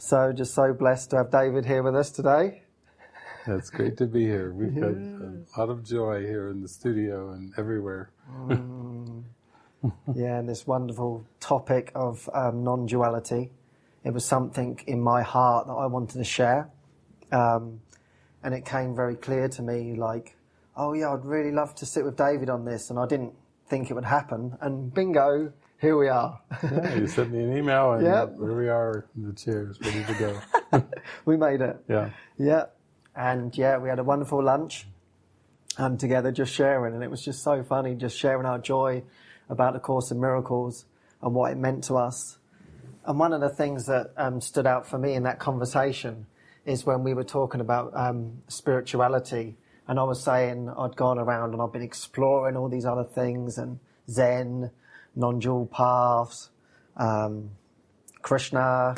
So just so blessed to have David here with us today. It's great to be here. We've yeah. had a lot of joy here in the studio and everywhere. mm. yeah, and this wonderful topic of um, non duality. It was something in my heart that I wanted to share. Um, and it came very clear to me like, oh, yeah, I'd really love to sit with David on this. And I didn't think it would happen. And bingo, here we are. yeah, you sent me an email, and yep. here we are in the chairs, ready to go. we made it. Yeah. Yeah. And yeah, we had a wonderful lunch um, together, just sharing. And it was just so funny, just sharing our joy about the Course in Miracles and what it meant to us. And one of the things that um, stood out for me in that conversation is when we were talking about um, spirituality. And I was saying I'd gone around and I've been exploring all these other things and Zen, non dual paths, um, Krishna,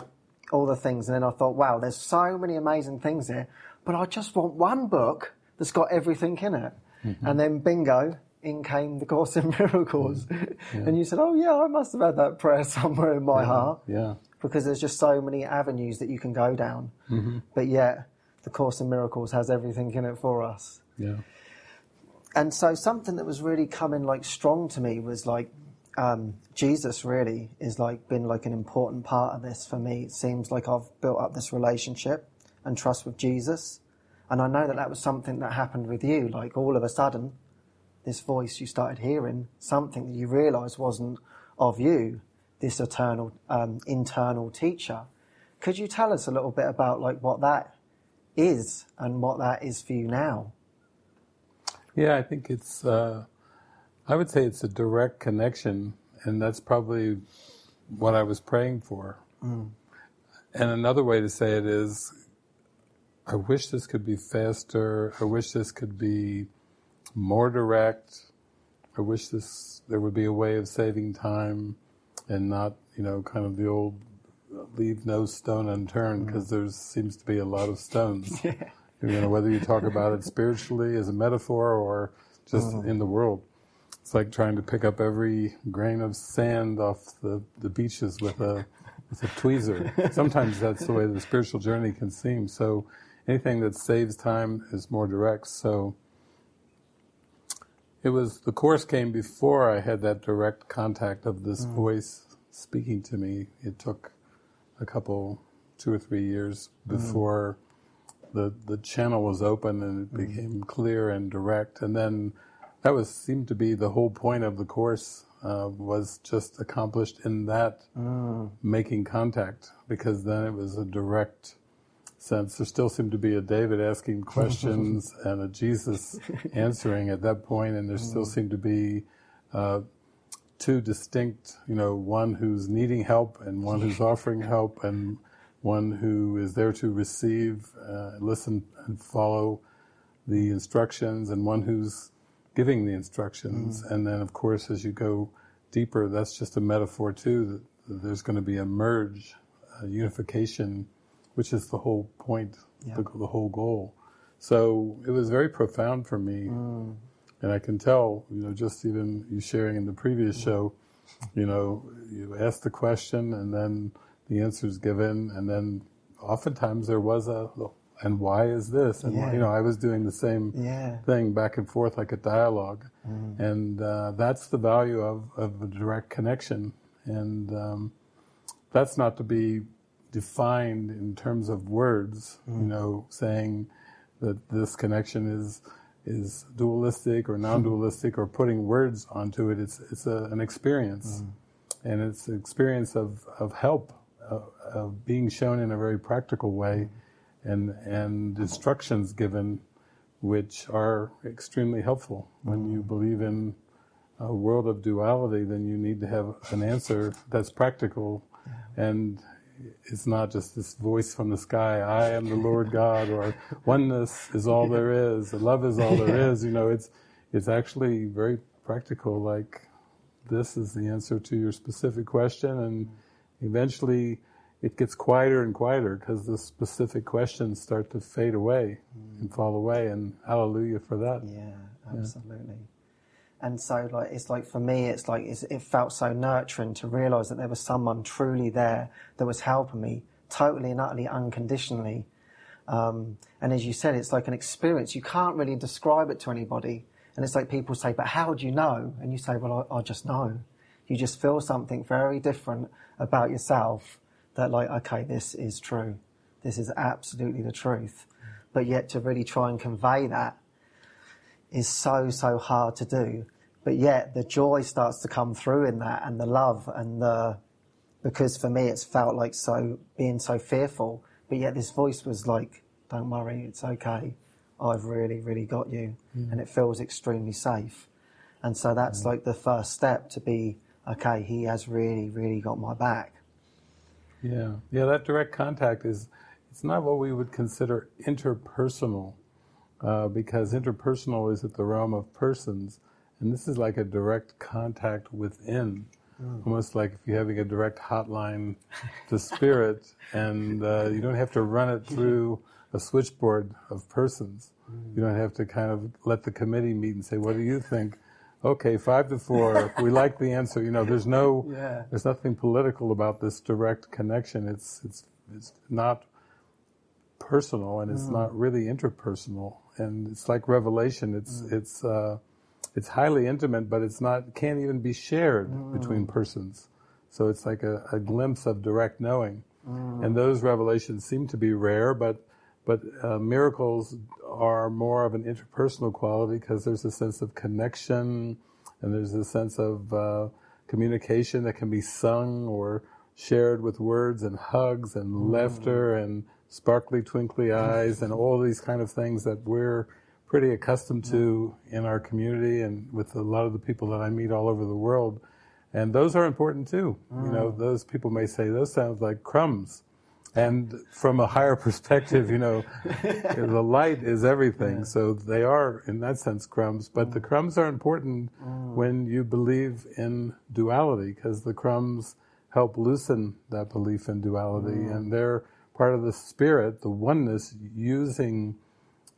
all the things. And then I thought, wow, there's so many amazing things here, but I just want one book that's got everything in it. Mm-hmm. And then bingo, in came the Course in Miracles. Yeah. And you said, oh, yeah, I must have had that prayer somewhere in my yeah. heart. Yeah. Because there's just so many avenues that you can go down. Mm-hmm. But yet, the Course in Miracles has everything in it for us. Yeah. And so something that was really coming like strong to me was like um, Jesus really is like been like an important part of this for me. It seems like I've built up this relationship and trust with Jesus. And I know that that was something that happened with you. Like all of a sudden, this voice you started hearing, something that you realized wasn't of you, this eternal, um, internal teacher. Could you tell us a little bit about like what that is and what that is for you now? Yeah, I think it's, uh, I would say it's a direct connection, and that's probably what I was praying for. Mm. And another way to say it is, I wish this could be faster. I wish this could be more direct. I wish this there would be a way of saving time and not, you know, kind of the old leave no stone unturned because mm. there seems to be a lot of stones. yeah. You know, whether you talk about it spiritually as a metaphor or just mm. in the world. It's like trying to pick up every grain of sand off the, the beaches with a with a tweezer. Sometimes that's the way the spiritual journey can seem. So anything that saves time is more direct. So it was the course came before I had that direct contact of this mm. voice speaking to me. It took a couple, two or three years mm. before mm. the the channel was open and it mm. became clear and direct. And then that was seemed to be the whole point of the course uh, was just accomplished in that mm. making contact because then it was a direct sense. There still seemed to be a David asking questions and a Jesus answering at that point, and there still mm. seemed to be uh, two distinct, you know, one who's needing help and one who's offering help, and one who is there to receive, uh, listen, and follow the instructions, and one who's giving the instructions. Mm. And then, of course, as you go deeper, that's just a metaphor too. That there's going to be a merge, a unification which is the whole point, yeah. the, the, whole goal. So it was very profound for me. Mm. And I can tell, you know, just even you sharing in the previous mm. show, you know, you ask the question and then the answer is given, and then oftentimes there was a, and why is this? And, yeah. you know, I was doing the same yeah. thing back and forth like a dialogue. Mm. And uh, that's the value of, of a direct connection. And um, that's not to be defined in terms of words, mm. you know, saying that this connection is is dualistic or non-dualistic or putting words onto it. It's it's a, an experience, mm. and it's an experience of of help, uh, of being shown in a very practical way, mm. And and instructions given, which are extremely helpful. When you believe in a world of duality, then you need to have an answer that's practical, and it's not just this voice from the sky, I am the Lord God, or oneness is all there is, love is all there is. You know, it's, it's actually very practical, like this is the answer to your specific question, and eventually it gets quieter and quieter because the specific questions start to fade away and fall away, and hallelujah for that. Yeah, absolutely. Yeah. And so, like, it's like for me, it's like it's, it felt so nurturing to realize that there was someone truly there that was helping me totally and utterly unconditionally. Um, and as you said, it's like an experience. You can't really describe it to anybody. And it's like people say, but how do you know? And you say, well, I, I just know. You just feel something very different about yourself that, like, okay, this is true. This is absolutely the truth. But yet to really try and convey that is so, so hard to do. But yet the joy starts to come through in that and the love and the, because for me it's felt like so, being so fearful. But yet this voice was like, don't worry, it's okay. I've really, really got you. Mm. And it feels extremely safe. And so that's mm. like the first step to be, okay, he has really, really got my back. Yeah. Yeah, that direct contact is, it's not what we would consider interpersonal, uh, because interpersonal is at the realm of persons, and this is like a direct contact within, mm. almost like if you're having a direct hotline to spirit, and uh, you don't have to run it through a switchboard of persons. Mm. You don't have to kind of let the committee meet and say, "What do you think?" Okay, five to four. we like the answer. You know, there's no, yeah. there's nothing political about this direct connection. It's it's it's not personal and it's mm. not really interpersonal. And it's like revelation. It's mm. it's uh, it's highly intimate, but it's not can't even be shared mm. between persons. So it's like a, a glimpse of direct knowing. Mm. And those revelations seem to be rare, but but uh, miracles are more of an interpersonal quality because there's a sense of connection and there's a sense of uh, communication that can be sung or shared with words and hugs and mm. laughter and sparkly, twinkly eyes and all these kind of things that we're pretty accustomed to in our community and with a lot of the people that I meet all over the world. And those are important too. Mm. You know, mm. those people may say, those sounds like crumbs. And from a higher perspective, you know, the light is everything. Yeah. So they are, in that sense, crumbs. But mm. the crumbs are important mm. when you believe in duality, because the crumbs help loosen that belief in duality. Mm. And they're part of the spirit, the oneness, using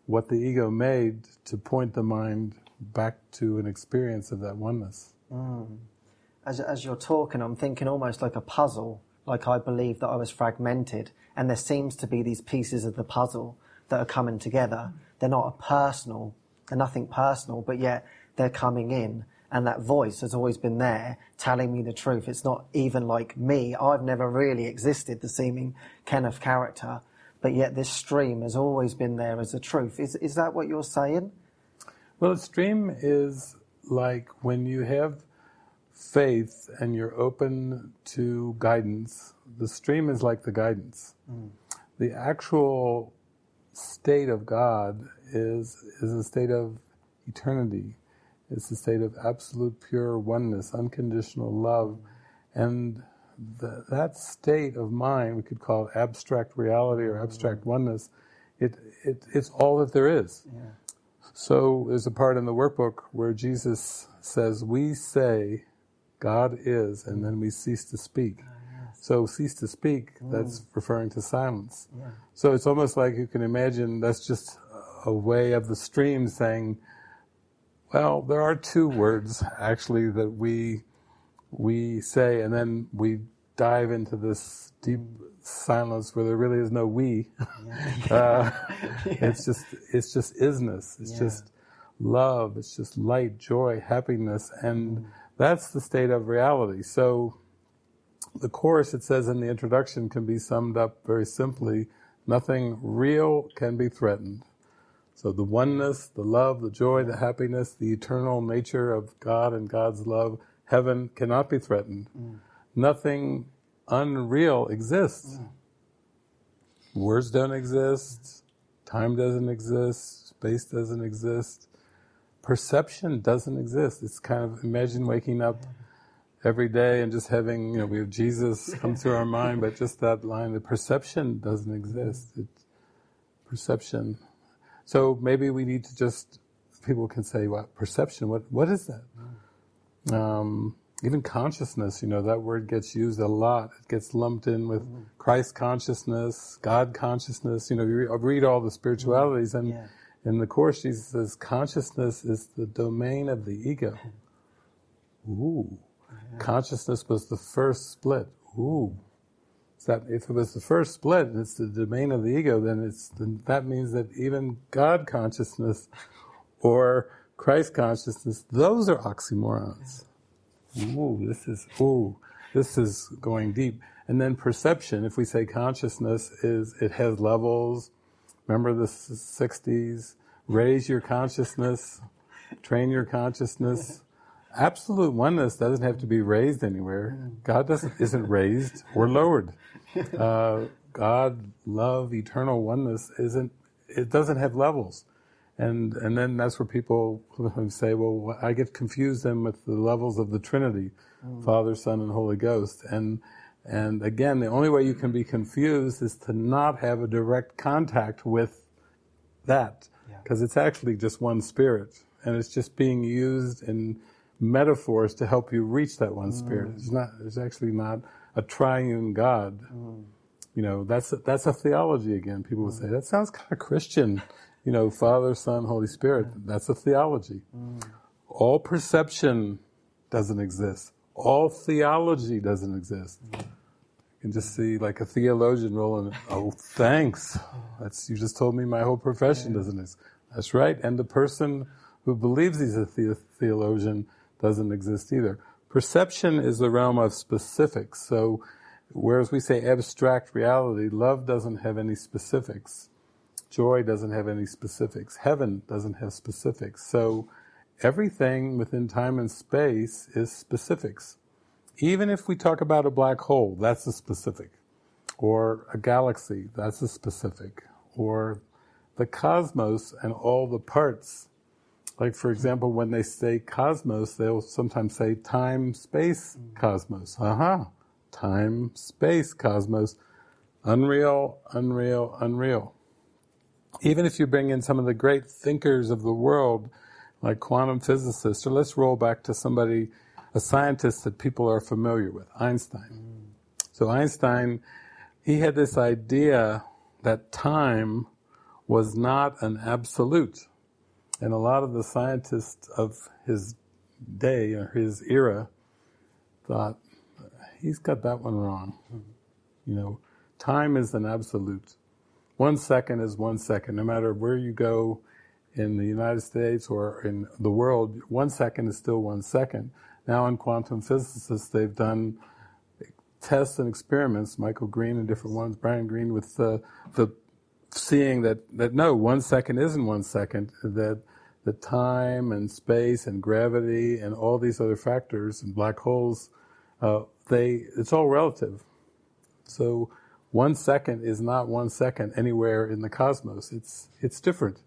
what the ego made to point the mind back to an experience of that oneness. Mm. As, as you're talking, I'm thinking almost like a puzzle like I believe that I was fragmented, and there seems to be these pieces of the puzzle that are coming together. They're not a personal, they're nothing personal, but yet they're coming in, and that voice has always been there, telling me the truth. It's not even like me. I've never really existed the seeming Kenneth character, but yet this stream has always been there as a truth. Is is that what you're saying? Well, a stream is like when you have faith and you're open to guidance, the stream is like the guidance. Mm. The actual state of God is is a state of eternity. It's a state of absolute pure oneness, unconditional love, and the, that state of mind we could call it abstract reality or abstract mm. oneness. It, it it's all that there is. Yeah. So there's a part in the workbook where Jesus says, "We say." God is, and then we cease to speak. Ah, so cease to speak, mm. that's referring to silence. Yeah. So it's almost like you can imagine that's just a way of the stream saying, well, there are two words actually that we we say, and then we dive into this deep silence where there really is no we. Yeah. uh, yeah. It's just it's just isness. It's just love. It's just light, joy, happiness, and mm that's the state of reality. So the course, it says in the introduction, can be summed up very simply nothing real can be threatened. So the oneness, the love, the joy, the happiness, the eternal nature of God and God's love, heaven cannot be threatened. Mm. Nothing unreal exists. Mm. Words don't exist, time doesn't exist, space doesn't exist perception doesn't exist. It's kind of imagine waking up every day and just having, you know, we have Jesus come through our mind, but just that line, the perception doesn't exist. It, perception. So maybe we need to just, people can say, what, perception, what, what is that? Um, even consciousness, you know, that word gets used a lot. It gets lumped in with Christ consciousness, God consciousness. You know, you read all the spiritualities and yeah in the Course, Jesus says consciousness is the domain of the ego. Ooh. Consciousness was the first split. Ooh. that if it was the first split and it's the domain of the ego, then it's then that means that even God consciousness or Christ consciousness, those are oxymorons. Ooh, this is ooh, this is going deep. And then perception, if we say consciousness is it has levels. Remember the 60s? Raise your consciousness, train your consciousness. Absolute oneness doesn't have to be raised anywhere. God doesn't isn't raised or lowered. Uh, God, love, eternal oneness isn't. It doesn't have levels, and and then that's where people say, well, I get confused then with the levels of the Trinity, mm. Father, Son, and Holy Ghost, and and again, the only way you can be confused is to not have a direct contact with that, because yeah. it's actually just one spirit, and it's just being used in metaphors to help you reach that one spirit. Mm. It's not. It's actually not a triune God. Mm. You know, that's a, that's a theology again. People would say that sounds kind of Christian. You know, Father, Son, Holy Spirit. That's a theology. Mm. All perception doesn't exist. All theology doesn't exist. You can just see like a theologian rolling. Oh, thanks. That's you just told me my whole profession doesn't exist. That's right. And the person who believes he's a the- theologian doesn't exist either. Perception is the realm of specifics. So, whereas we say abstract reality, love doesn't have any specifics. Joy doesn't have any specifics. Heaven doesn't have specifics. So, everything within time and space is specifics. Even if we talk about a black hole, that's a specific. Or a galaxy, that's a specific. Or the cosmos and all the parts like, for example, when they say cosmos, they'll sometimes say time, space, cosmos. Aha. Uh-huh. Time, space, cosmos. Unreal, unreal, unreal. Even if you bring in some of the great thinkers of the world, like quantum physicists, or let's roll back to somebody, a scientist that people are familiar with, Einstein. So Einstein, he had this idea that time was not an absolute and a lot of the scientists of his day or his era thought, he's got that one wrong. You know, time is an absolute. One second is one second. No matter where you go in the United States or in the world, one second is still one second. Now in quantum physicists, they've done tests and experiments, Michael Green and different ones, Brian Greene, with the, the seeing that, that no, one second isn't one second, that the time and space and gravity and all these other factors and black holes, uh, they, it's all relative. So one second is not one second anywhere in the cosmos. It's, it's different.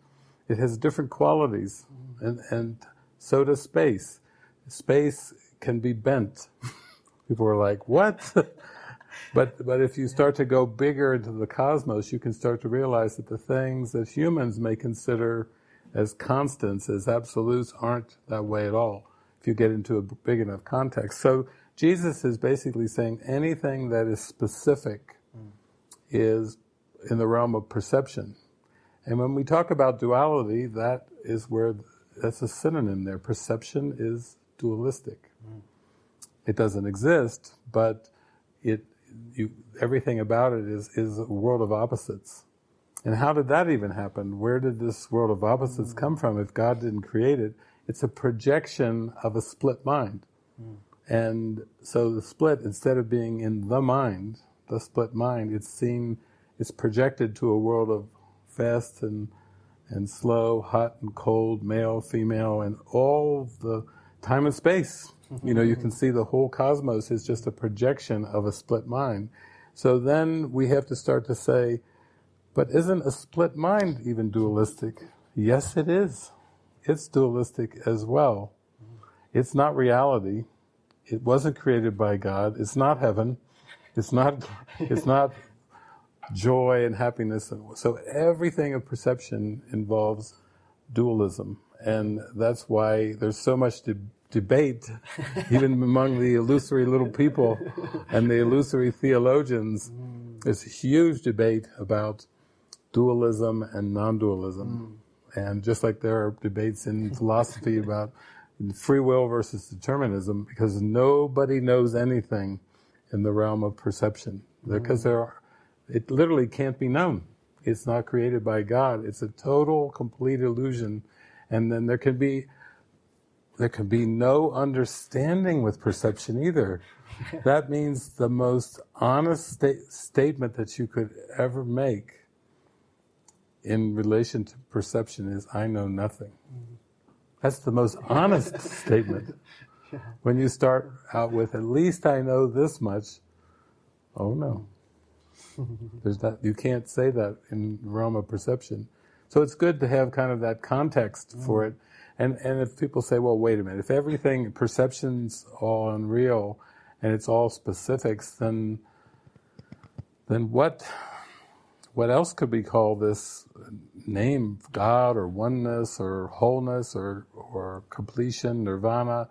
It has different qualities. And, and so does space. Space can be bent. People are like, what? but, but if you start to go bigger into the cosmos, you can start to realize that the things that humans may consider as constants, as absolutes, aren't that way at all if you get into a big enough context. So Jesus is basically saying anything that is specific mm. is in the realm of perception. And when we talk about duality, that is where that's a synonym there. Perception is dualistic. Mm. It doesn't exist, but it you, everything about it is is a world of opposites. And how did that even happen? Where did this world of opposites mm. come from if God didn't create it? It's a projection of a split mind. Mm. And so the split, instead of being in the mind, the split mind, it's seen, it's projected to a world of fast and, and slow, hot and cold, male, female, and all the time and space. You know, you can see the whole cosmos is just a projection of a split mind. So then we have to start to say, but isn't a split mind even dualistic? Yes, it is. It's dualistic as well. It's not reality. It wasn't created by God. It's not heaven. It's not, it's not joy and happiness. So everything of perception involves dualism. And that's why there's so much de- debate, even among the illusory little people and the illusory theologians. There's a huge debate about dualism and non-dualism. Mm. And just like there are debates in philosophy about free will versus determinism, because nobody knows anything in the realm of perception. because there are, it literally can't be known. It's not created by God. It's a total, complete illusion. And then there can be there can be no understanding with perception either. that means the most honest sta- statement that you could ever make in relation to perception is, I know nothing. Mm-hmm. That's the most honest statement. When you start out with, at least I know this much, oh no. There's that, you can't say that in realm of perception. So it's good to have kind of that context for it and and if people say, well, wait a minute, if everything perception's all unreal and it's all specifics, then then what what else could we call this name God or oneness or wholeness or or completion, nirvana?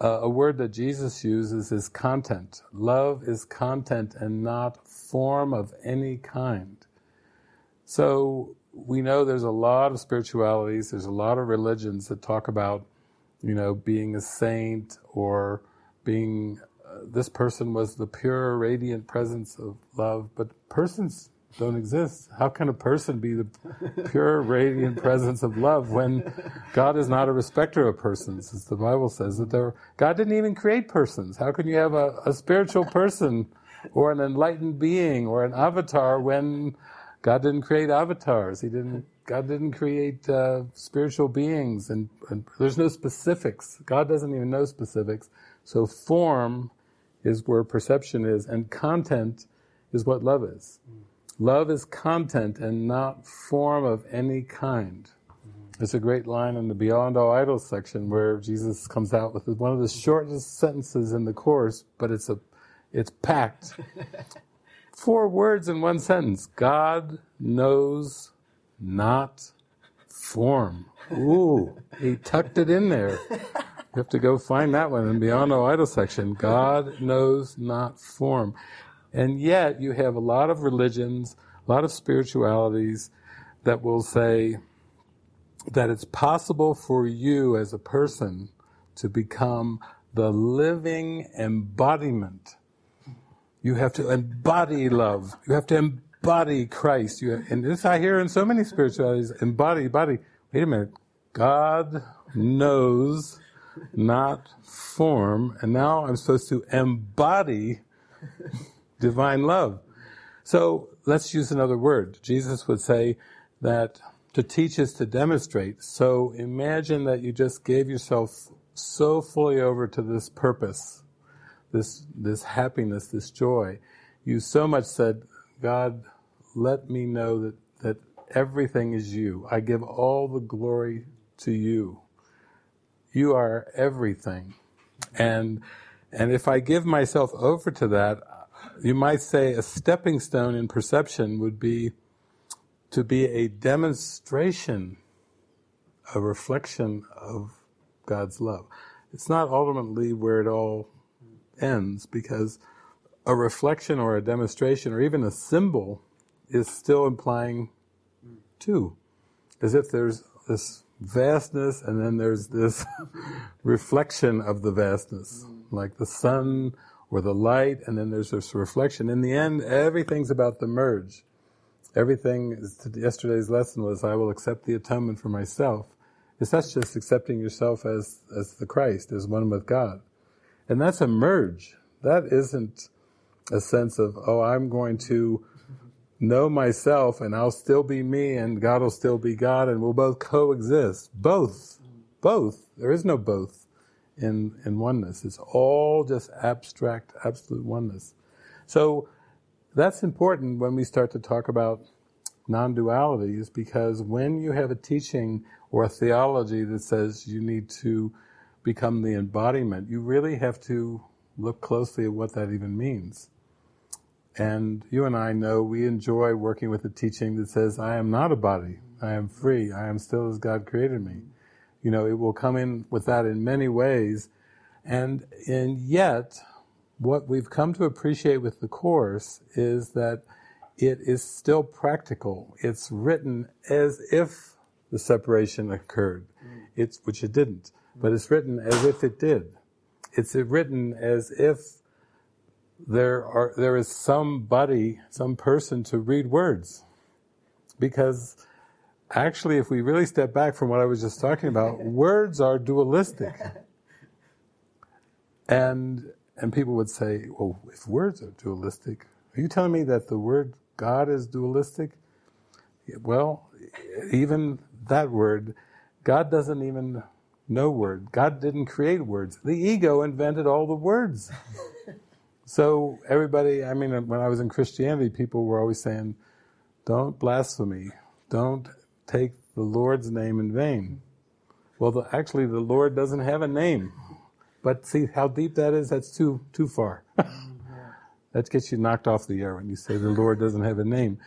Uh, a word that Jesus uses is content. Love is content and not form of any kind. So we know there's a lot of spiritualities, there's a lot of religions that talk about, you know, being a saint or being, uh, this person was the pure, radiant presence of love, but persons don't exist. How can a person be the pure, radiant presence of love when God is not a respecter of persons, as the Bible says that there, God didn't even create persons. How can you have a, a spiritual person or an enlightened being or an avatar when God didn't create avatars. He didn't. God didn't create uh, spiritual beings, and, and, there's no specifics. God doesn't even know specifics. So form is where perception is, and content is what love is. Love is content and not form of any kind. There's a great line in the Beyond All Idols section where Jesus comes out with one of the shortest sentences in the course, but it's a, it's packed. Four words in one sentence. God knows not form. Ooh, he tucked it in there. You have to go find that one in Beyond All Idol section. God knows not form. And yet you have a lot of religions, a lot of spiritualities that will say that it's possible for you as a person to become the living embodiment you have to embody love. You have to embody Christ. Have, and this I hear in so many spiritualities, embody, body. Wait a minute. God knows, not form, and now I'm supposed to embody divine love. So let's use another word. Jesus would say that to teach is to demonstrate. So imagine that you just gave yourself so fully over to this purpose this this happiness, this joy. You so much said, God, let me know that, that everything is you. I give all the glory to you. You are everything. And and if I give myself over to that, you might say a stepping stone in perception would be to be a demonstration, a reflection of God's love. It's not ultimately where it all ends because a reflection or a demonstration or even a symbol is still implying two. As if there's this vastness and then there's this reflection of the vastness, like the sun or the light, and then there's this reflection. In the end, everything's about the merge. Everything, yesterday's lesson was, I will accept the atonement for myself. It's not just accepting yourself as, as the Christ, as one with God. And that's a merge. That isn't a sense of, oh, I'm going to know myself and I'll still be me and God will still be God and we'll both coexist. Both. Both. There is no both in, in oneness. It's all just abstract, absolute oneness. So that's important when we start to talk about non-dualities because when you have a teaching or a theology that says you need to become the embodiment, you really have to look closely at what that even means. And you and I know we enjoy working with a teaching that says, I am not a body, I am free, I am still as God created me. You know, it will come in with that in many ways. And, and yet, what we've come to appreciate with the Course is that it is still practical. It's written as if the separation occurred, mm. it's, which it didn't but it's written as if it did. It's written as if there are there is somebody, some person to read words. Because actually if we really step back from what I was just talking about, words are dualistic. And and people would say, well, if words are dualistic, are you telling me that the word God is dualistic? Well, even that word, God doesn't even know word. God didn't create words. The ego invented all the words. so everybody, I mean, when I was in Christianity, people were always saying, don't blaspheme, don't take the Lord's name in vain. Well, the, actually, the Lord doesn't have a name. But see how deep that is? That's too too far. that gets you knocked off the air when you say the Lord doesn't have a name.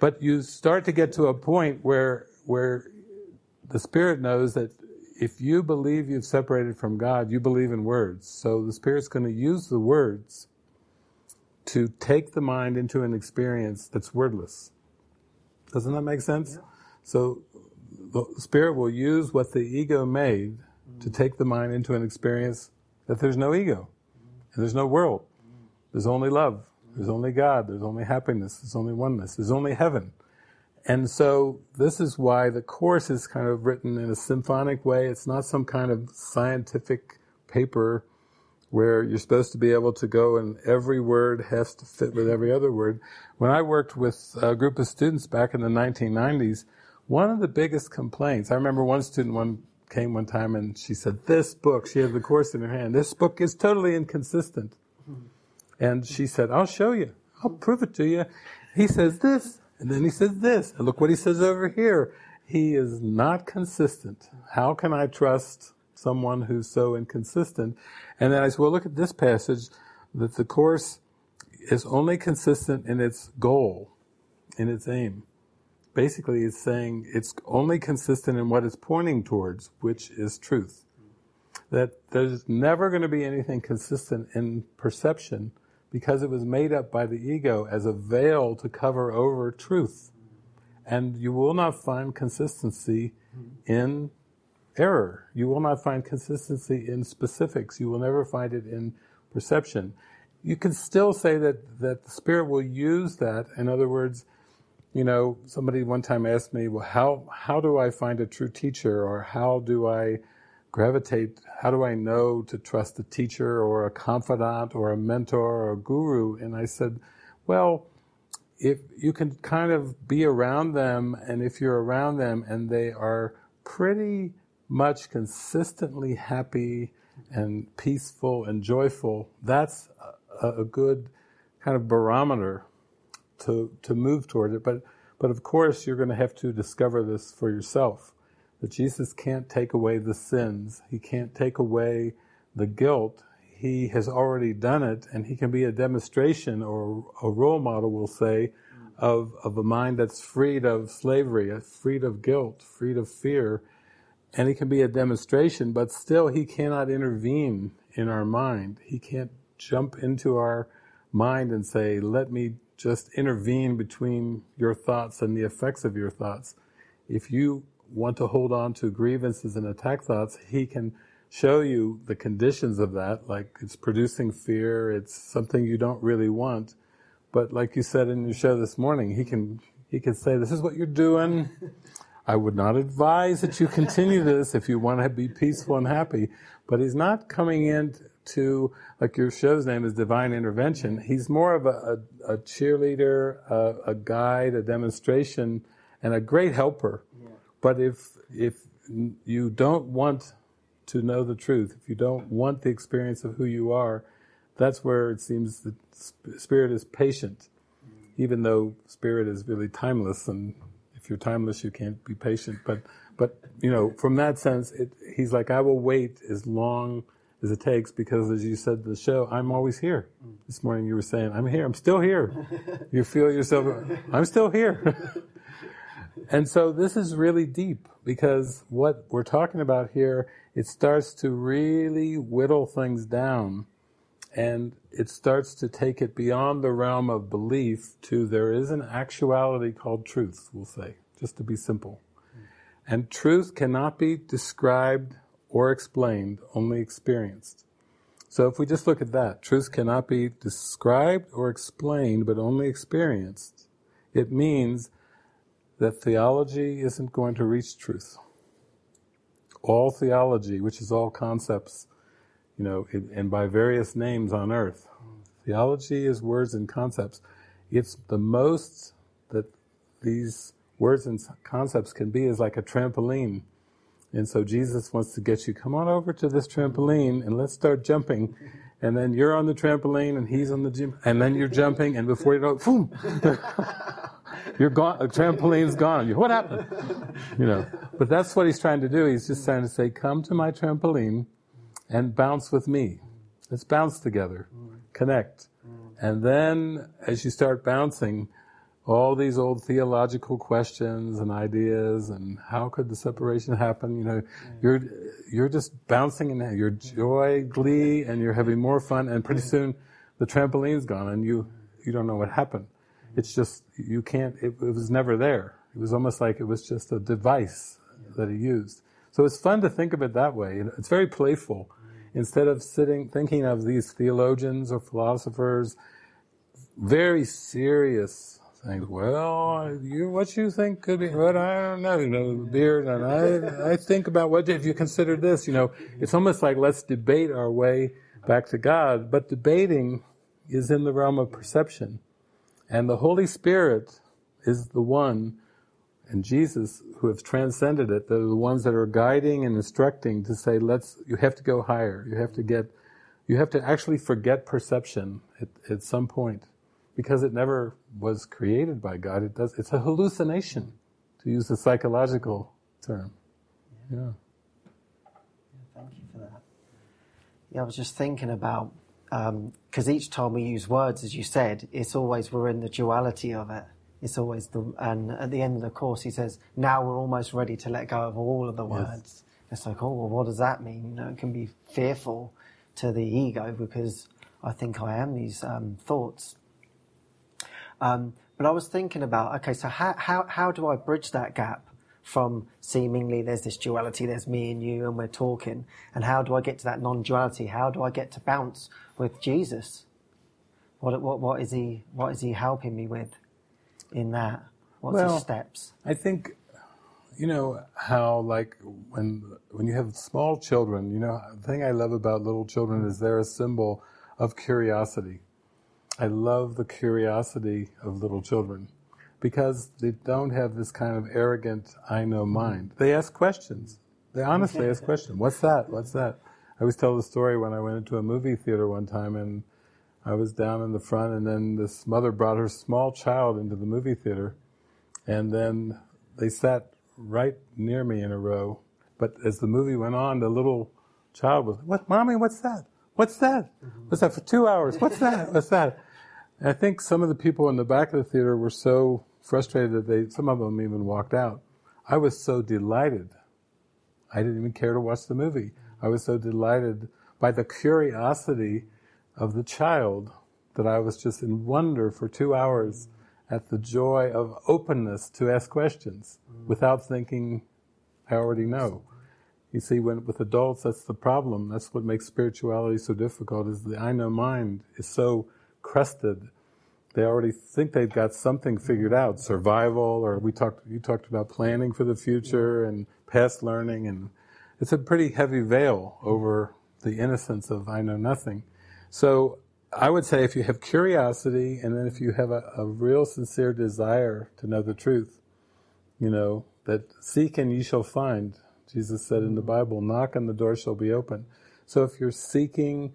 But you start to get to a point where where the Spirit knows that if you believe you've separated from God, you believe in words. So the Spirit's going to use the words to take the mind into an experience that's wordless. Doesn't that make sense? Yeah. So the Spirit will use what the ego made to mm. take the mind into an experience that there's no ego and there's no world. Mm. There's only love. There's only God. There's only happiness. There's only oneness. There's only heaven. And so this is why the course is kind of written in a symphonic way. It's not some kind of scientific paper where you're supposed to be able to go and every word has to fit with every other word. When I worked with a group of students back in the 1990s, one of the biggest complaints, I remember one student one came one time and she said, this book, she had the course in her hand, this book is totally inconsistent. And she said, I'll show you. I'll prove it to you. He says this, and then he says this, and look what he says over here. He is not consistent. How can I trust someone who's so inconsistent? And then I said, well, look at this passage, that the course is only consistent in its goal, in its aim basically it's saying it's only consistent in what it's pointing towards, which is truth. That there's never going to be anything consistent in perception because it was made up by the ego as a veil to cover over truth. And you will not find consistency in error. You will not find consistency in specifics. You will never find it in perception. You can still say that, that the Spirit will use that. In other words, you know, somebody one time asked me, well, how, how do I find a true teacher or how do I gravitate, how do I know to trust a teacher or a confidant or a mentor or a guru? And I said, well, if you can kind of be around them and if you're around them and they are pretty much consistently happy and peaceful and joyful, that's a, a good kind of barometer to, to move toward it. But, but of course, you're going to have to discover this for yourself. That Jesus can't take away the sins. He can't take away the guilt. He has already done it, and he can be a demonstration or a role model, we'll say, of, of a mind that's freed of slavery, uh, freed of guilt, freed of fear. And he can be a demonstration, but still he cannot intervene in our mind. He can't jump into our mind and say, let me just intervene between your thoughts and the effects of your thoughts. If you want to hold on to grievances and attack thoughts, he can show you the conditions of that, like it's producing fear, it's something you don't really want. But like you said in your show this morning, he can he can say, This is what you're doing. I would not advise that you continue this if you want to be peaceful and happy. But he's not coming in to, like your show's name is Divine Intervention, he's more of a, a, a cheerleader, a, a, guide, a demonstration, and a great helper. But if, if you don't want to know the truth, if you don't want the experience of who you are, that's where it seems that spirit is patient, even though spirit is really timeless. And if you're timeless, you can't be patient. But, but you know, from that sense, it, he's like, I will wait as long as it takes because as you said the show, I'm always here. This morning you were saying, I'm here, I'm still here. you feel yourself, I'm still here. and so this is really deep because what we're talking about here, it starts to really whittle things down and it starts to take it beyond the realm of belief to there is an actuality called truth, we'll say, just to be simple. And truth cannot be described or explained, only experienced. So if we just look at that, truth cannot be described or explained, but only experienced. It means that theology isn't going to reach truth. All theology, which is all concepts, you know, and by various names on earth. Theology is words and concepts. It's the most that these words and concepts can be is like a trampoline and so Jesus wants to get you, come on over to this trampoline and let's start jumping. And then you're on the trampoline and he's on the gym. And then you're jumping and before you know it, boom! you're gone, the trampoline's gone. What happened? You know, but that's what he's trying to do. He's just trying to say, come to my trampoline and bounce with me. Let's bounce together. Connect. And then as you start bouncing, all these old theological questions and ideas and how could the separation happen you know you're you're just bouncing in your joy glee and you're having more fun and pretty soon the trampoline's gone and you you don't know what happened it's just you can't it, it was never there. It was almost like it was just a device that he used. So it's fun to think of it that way. It's very playful. Instead of sitting thinking of these theologians or philosophers very serious. Things. Well, you, what you think could be, what I don't know, you know, beard, and I, I think about what if you consider this, you know, it's almost like let's debate our way back to God, but debating is in the realm of perception. And the Holy Spirit is the one, and Jesus, who have transcended it, they're the ones that are guiding and instructing to say, let's, you have to go higher. You have to get, you have to actually forget perception at, at some point because it never was created by God. It does. It's a hallucination, to use the psychological term. Yeah. yeah. Thank you for that. Yeah, I was just thinking about because um, each time we use words, as you said, it's always we're in the duality of it. It's always the and at the end of the course, he says, "Now we're almost ready to let go of all of the words." Yes. It's like, oh, well, what does that mean? You know, it can be fearful to the ego because I think I am these um, thoughts um, but I was thinking about, okay, so how, how, how do I bridge that gap from seemingly there's this duality, there's me and you, and we're talking, and how do I get to that non-duality? How do I get to bounce with Jesus? What, what, what is he, what is he helping me with in that? What's well, his steps? I think, you know, how like when, when you have small children, you know, the thing I love about little children is they're a symbol of curiosity. I love the curiosity of little children because they don't have this kind of arrogant, I know mind. They ask questions. They honestly ask questions. What's that? What's that? I always tell the story when I went into a movie theater one time and I was down in the front and then this mother brought her small child into the movie theater and then they sat right near me in a row. But as the movie went on, the little child was, what, mommy, what's that? What's that? Mm-hmm. What's that for two hours? What's that? What's that? And I think some of the people in the back of the theater were so frustrated that they, some of them even walked out. I was so delighted. I didn't even care to watch the movie. I was so delighted by the curiosity of the child that I was just in wonder for two hours at the joy of openness to ask questions without thinking I already know. You see, when with adults, that's the problem. That's what makes spirituality so difficult. Is the I know mind is so crusted. They already think they've got something figured out, survival, or we talked, you talked about planning for the future and past learning, and it's a pretty heavy veil over the innocence of I know nothing. So I would say if you have curiosity and then if you have a, a real sincere desire to know the truth, you know, that seek and ye shall find. Jesus said in the mm-hmm. Bible, knock and the door shall be open. So if you're seeking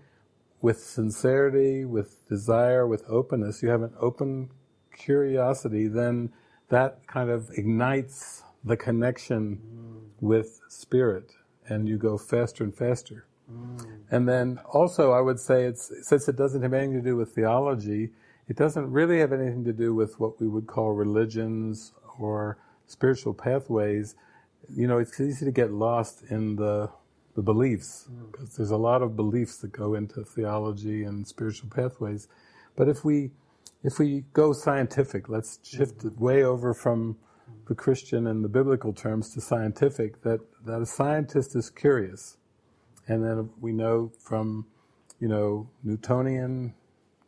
with sincerity, with desire, with openness, you have an open curiosity, then that kind of ignites the connection mm. with spirit and you go faster and faster. Mm. And then also I would say it's, since it doesn't have anything to do with theology, it doesn't really have anything to do with what we would call religions or spiritual pathways. You know, it's easy to get lost in the the beliefs, mm. because there's a lot of beliefs that go into theology and spiritual pathways. But if we if we go scientific, let's shift mm. it way over from the Christian and the biblical terms to scientific, that, that a scientist is curious. And then we know from you know, Newtonian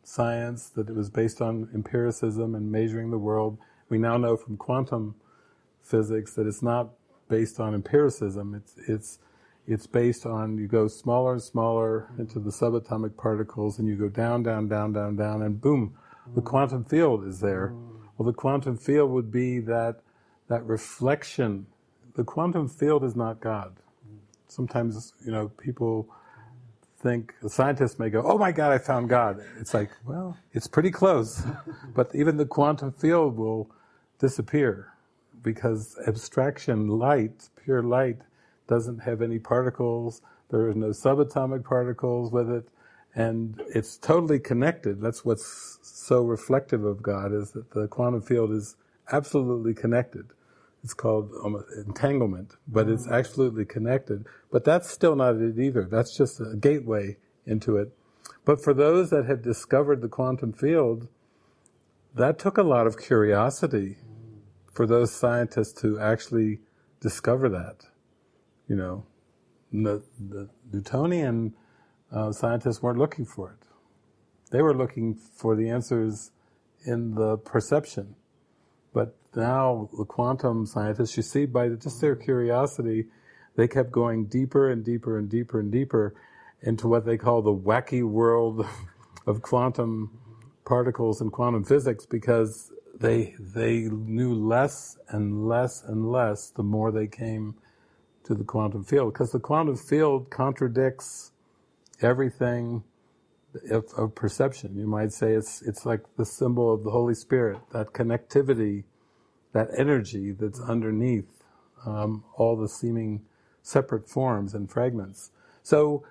science, that it was based on empiricism and measuring the world. We now know from quantum physics that it's not based on empiricism. It's it's it's based on you go smaller and smaller into the subatomic particles, and you go down, down, down, down, down, and boom, the mm. quantum field is there. Mm. Well, the quantum field would be that that reflection. The quantum field is not God. Sometimes you know people think a scientist may go, "Oh my God, I found God." It's like, well, it's pretty close, but even the quantum field will disappear because abstraction light, pure light, doesn't have any particles. There are no subatomic particles with it, and it's totally connected. That's what's so reflective of God is that the quantum field is absolutely connected. It's called entanglement, but it's mm. absolutely connected. But that's still not it either. That's just a gateway into it. But for those that have discovered the quantum field, that took a lot of curiosity mm. for those scientists to actually discover that. You know, the, the Newtonian uh, scientists weren't looking for it. They were looking for the answers in the perception. But now the quantum scientists, you see, by just their curiosity, they kept going deeper and deeper and deeper and deeper into what they call the wacky world of quantum particles and quantum physics because they they knew less and less and less the more they came to the quantum field because the quantum field contradicts everything of, of, perception. You might say it's it's like the symbol of the Holy Spirit, that connectivity, that energy that's underneath um, all the seeming separate forms and fragments. So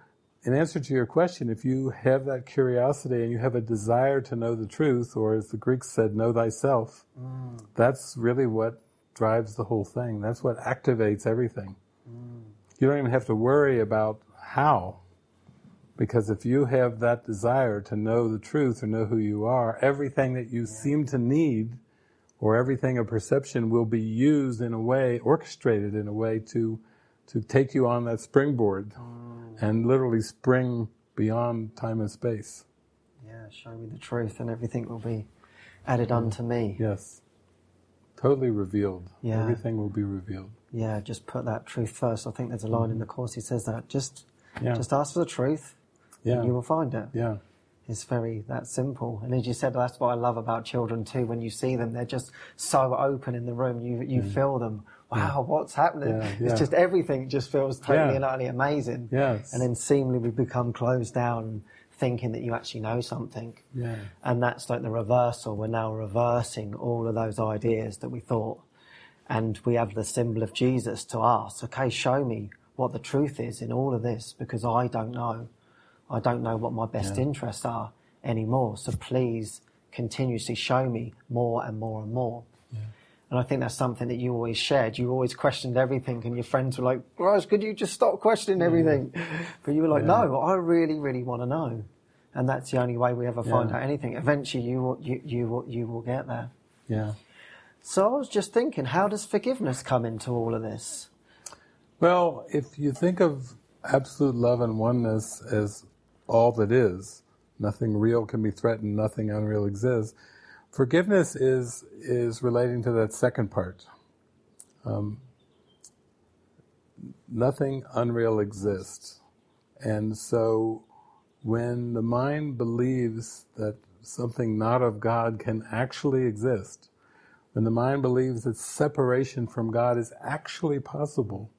in answer to your question, if you have that curiosity and you have a desire to know the truth, or as the Greeks said, know thyself, mm. that's really what drives the whole thing. That's what activates everything. Mm. You don't even have to worry about how, because if you have that desire to know the truth or know who you are, everything that you yeah. seem to need, or everything of perception, will be used in a way, orchestrated in a way to to take you on that springboard. Mm and literally spring beyond time and space. Yeah, show me the truth and everything will be added unto me. Yes. Totally revealed. Yeah. Everything will be revealed. Yeah, just put that truth first. I think there's a line mm-hmm. in the Course he says that. Just yeah. just ask for the truth yeah. and you will find it. Yeah. It's very that simple. And as you said, that's what I love about children too. When you see them, they're just so open in the room. You you mm. feel them wow, what's happening? Yeah, yeah. It's just everything just feels totally and utterly amazing. Yes. And then seemingly we become closed down thinking that you actually know something. Yeah. And that's like the reversal. We're now reversing all of those ideas that we thought. And we have the symbol of Jesus to ask, okay, show me what the truth is in all of this because I don't know. I don't know what my best yeah. interests are anymore. So please continuously show me more and more and more. And I think that's something that you always shared. You always questioned everything, and your friends were like, Raj, could you just stop questioning everything? But you were like, yeah. no, I really, really want to know. And that's the only way we ever find yeah. out anything. Eventually, you will, you, you, will, you will get there. Yeah. So I was just thinking, how does forgiveness come into all of this? Well, if you think of absolute love and oneness as all that is, nothing real can be threatened, nothing unreal exists Forgiveness is is relating to that second part. Um, nothing unreal exists, and so when the mind believes that something not of God can actually exist, when the mind believes that separation from God is actually possible,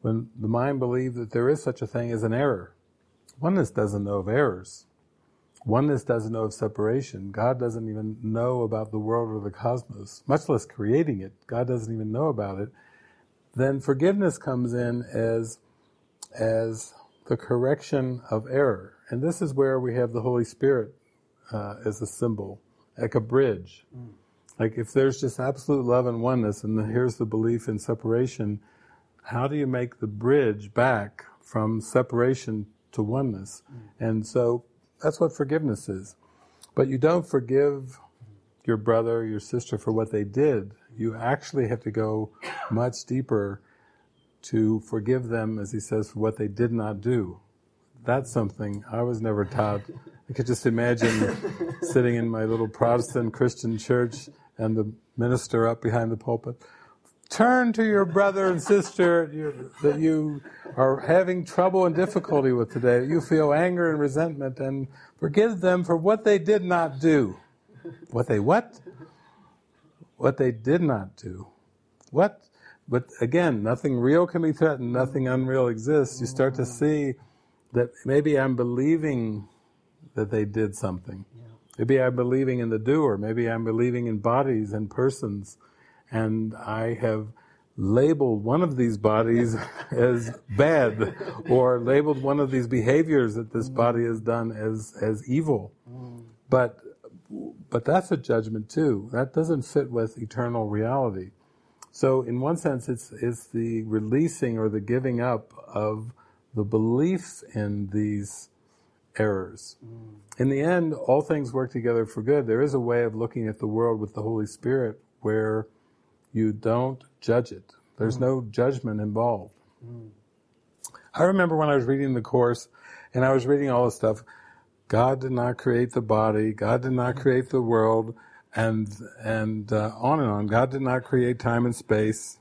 when the mind believes that there is such a thing as an error, oneness doesn't know of errors. Oneness doesn't know of separation. God doesn't even know about the world or the cosmos, much less creating it. God doesn't even know about it. Then forgiveness comes in as, as the correction of error. And this is where we have the Holy Spirit uh, as a symbol, like a bridge. Mm. Like if there's just absolute love and oneness, and here's the belief in separation, how do you make the bridge back from separation to oneness? Mm. And so that's what forgiveness is. But you don't forgive your brother, your sister for what they did. You actually have to go much deeper to forgive them, as he says, for what they did not do. That's something I was never taught. I could just imagine sitting in my little Protestant Christian church and the minister up behind the pulpit. Turn to your brother and sister that you are having trouble and difficulty with today. You feel anger and resentment and forgive them for what they did not do. What they what? What they did not do. What? But again, nothing real can be threatened, nothing unreal exists. You start to see that maybe I'm believing that they did something. Maybe I'm believing in the doer. Maybe I'm believing in bodies and persons. And I have labeled one of these bodies as bad or labeled one of these behaviors that this mm. body has done as, as evil. Mm. But, but that's a judgment too. That doesn't fit with eternal reality. So in one sense, it's, it's the releasing or the giving up of the belief in these errors. Mm. In the end, all things work together for good. There is a way of looking at the world with the Holy Spirit where you don't judge it. There's mm. no judgment involved. Mm. I remember when I was reading the Course and I was reading all this stuff, God did not create the body, God did not create the world, and, and uh, on and on. God did not create time and space.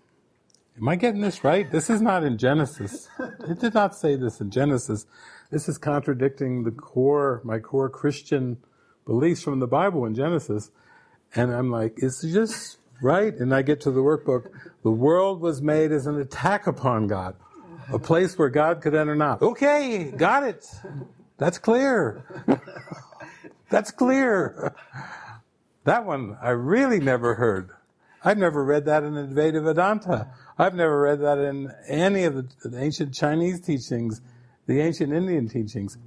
Am I getting this right? This is not in Genesis. It did not say this in Genesis. This is contradicting the core, my core Christian beliefs from the Bible in Genesis. And I'm like, is this right? And I get to the workbook. The world was made as an attack upon God, a place where God could enter not. Okay, got it. That's clear. That's clear. That one I really never heard. I've never read that in Advaita Vedanta. I've never read that in any of the, the ancient Chinese teachings the ancient Indian teachings.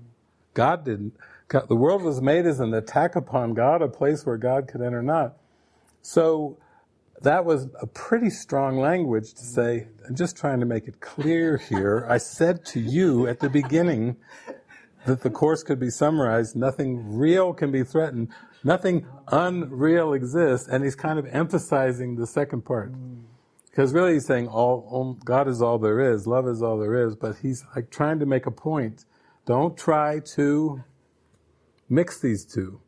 God didn't. God, the world was made as an attack upon God, a place where God could enter not. So that was a pretty strong language to say, I'm just trying to make it clear here. I said to you at the beginning that the course could be summarized, nothing real can be threatened, nothing unreal exists, and he's kind of emphasizing the second part. Mm. Because really he's saying all, God is all there is, love is all there is, but he's like trying to make a point. Don't try to mix these two.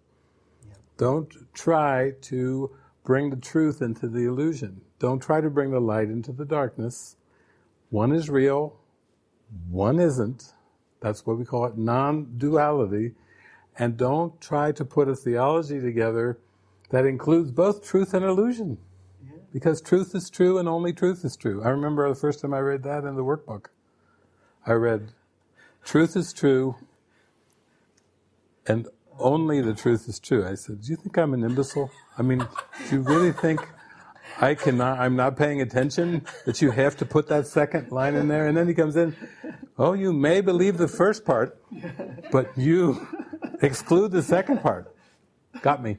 Yeah. Don't try to bring the truth into the illusion. Don't try to bring the light into the darkness. One is real, one isn't. That's what we call it non-duality. And don't try to put a theology together that includes both truth and illusion. Because truth is true and only truth is true. I remember the first time I read that in the workbook. I read, truth is true and only the truth is true. I said, do you think I'm an imbecile? I mean, do you really think I cannot, I'm not paying attention that you have to put that second line in there? And then he comes in, oh, you may believe the first part, but you exclude the second part. Got me.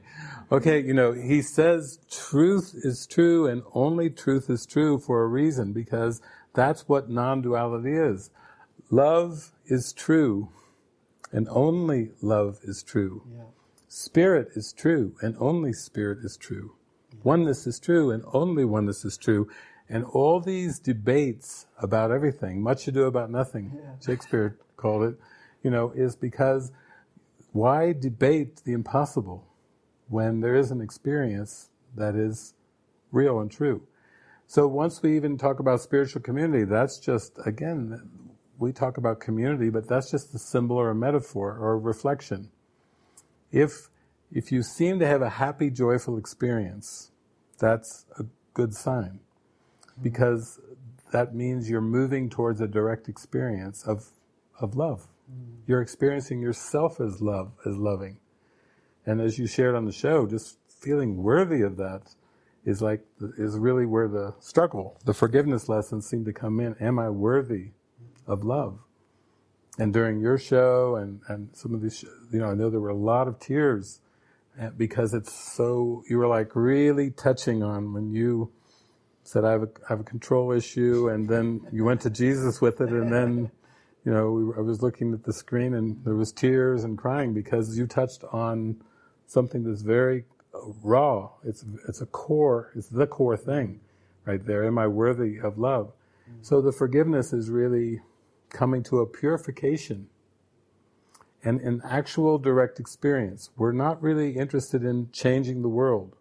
Okay, you know, he says truth is true and only truth is true for a reason because that's what non-duality is. Love is true and only love is true. Yeah. Spirit is true and only spirit is true. Yeah. Oneness is true and only oneness is true. And all these debates about everything, much ado about nothing, yeah. Shakespeare called it, you know, is because why debate the impossible? When there is an experience that is real and true. So once we even talk about spiritual community, that's just, again, we talk about community, but that's just a symbol or a metaphor or a reflection. If, if you seem to have a happy, joyful experience, that's a good sign. Because that means you're moving towards a direct experience of, of love. Mm. You're experiencing yourself as love, as loving. And as you shared on the show, just feeling worthy of that is like, is really where the struggle, the forgiveness lessons seem to come in. Am I worthy of love? And during your show and, and some of these, you know, I know there were a lot of tears eh, because it's so, you were like really touching on when you said, I have a, I have a control issue and then you went to Jesus with it and then, you know, we, I was looking at the screen and there was tears and crying because you touched on something that's very raw. It's it's a core. It's the core thing, right there. Am I worthy of love? Mm-hmm. So the forgiveness is really coming to a purification and an actual direct experience. We're not really interested in changing the world.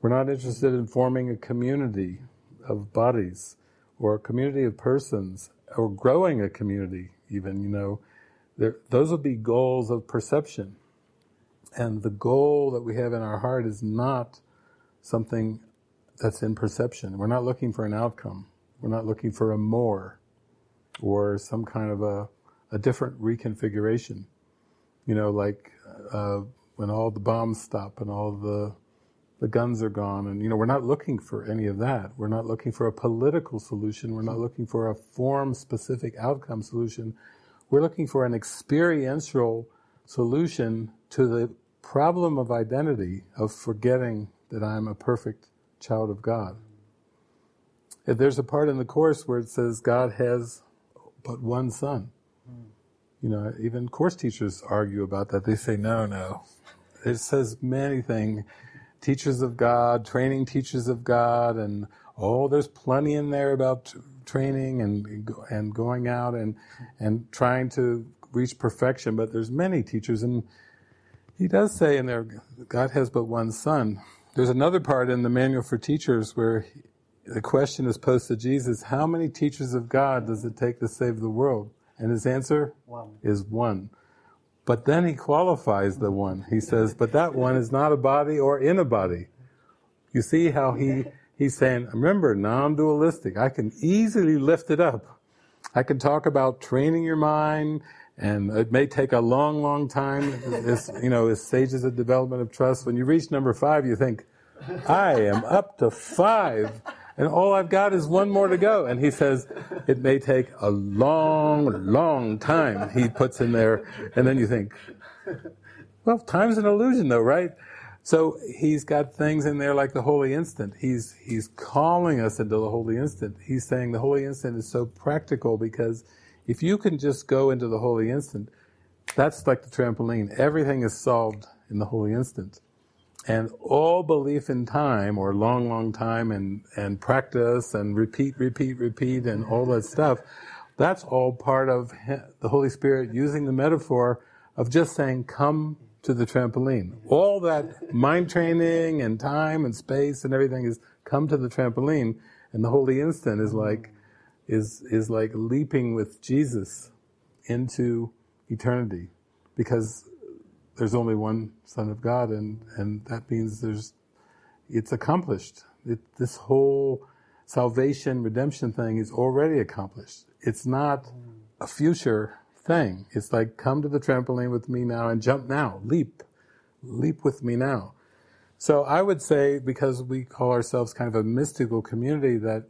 We're not interested in forming a community of bodies or a community of persons or growing a community even, you know. There, those would be goals of perception. And the goal that we have in our heart is not something that's in perception. We're not looking for an outcome. We're not looking for a more or some kind of a, a different reconfiguration. You know, like uh, when all the bombs stop and all the the guns are gone, and you know, we're not looking for any of that. We're not looking for a political solution. We're not looking for a form-specific outcome solution. We're looking for an experiential solution to the problem of identity of forgetting that I'm a perfect child of God. There's a part in the Course where it says God has but one son. Hmm. You know, even course teachers argue about that. They say, no, no. It says many things. Teachers of God, training teachers of God, and oh, there's plenty in there about training and and going out and and trying to reach perfection. But there's many teachers, and he does say in there, God has but one son. There's another part in the Manual for Teachers where the question is posed to Jesus, how many teachers of God does it take to save the world? And his answer one. is one. But then he qualifies the one. He says, but that one is not a body or in a body. You see how he, he's saying, remember, non-dualistic. I can easily lift it up. I can talk about training your mind, and it may take a long, long time. This, you know, as stages of development of trust. When you reach number five, you think, I am up to five and all I've got is one more to go. And he says, it may take a long, long time, he puts in there. And then you think, well, time's an illusion though, right? So he's got things in there like the holy instant. He's, he's calling us into the holy instant. He's saying the holy instant is so practical because if you can just go into the holy instant, that's like the trampoline. Everything is solved in the holy instant. And all belief in time, or long, long time, and, and practice, and repeat, repeat, repeat, and all that stuff, that's all part of the Holy Spirit using the metaphor of just saying, come to the trampoline. All that mind training and time and space and everything is come to the trampoline, and the holy instant is like, is, is like leaping with Jesus into eternity. Because there's only one Son of God, and, and that means there's, it's accomplished. It, this whole salvation, redemption thing is already accomplished. It's not a future thing. It's like, come to the trampoline with me now and jump now, leap, leap with me now. So I would say, because we call ourselves kind of a mystical community, that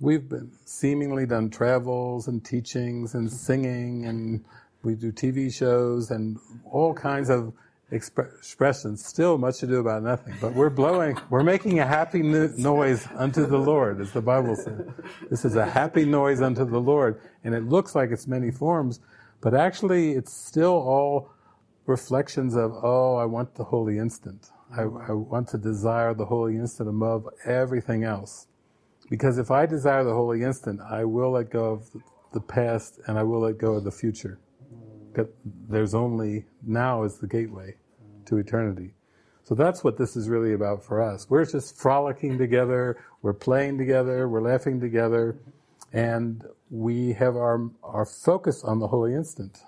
we've been seemingly done travels and teachings and singing and we do TV shows and all kinds of expressions. Still much to do about nothing, but we're blowing, we're making a happy noise unto the Lord, as the Bible says. This is a happy noise unto the Lord, and it looks like it's many forms, but actually it's still all reflections of, oh, I want the holy instant. I, I want to desire the holy instant above everything else. Because if I desire the holy instant, I will let go of the past and I will let go of the future there's only now is the gateway to eternity. So that's what this is really about for us. We're just frolicking together, we're playing together, we're laughing together, and we have our our focus on the holy instant.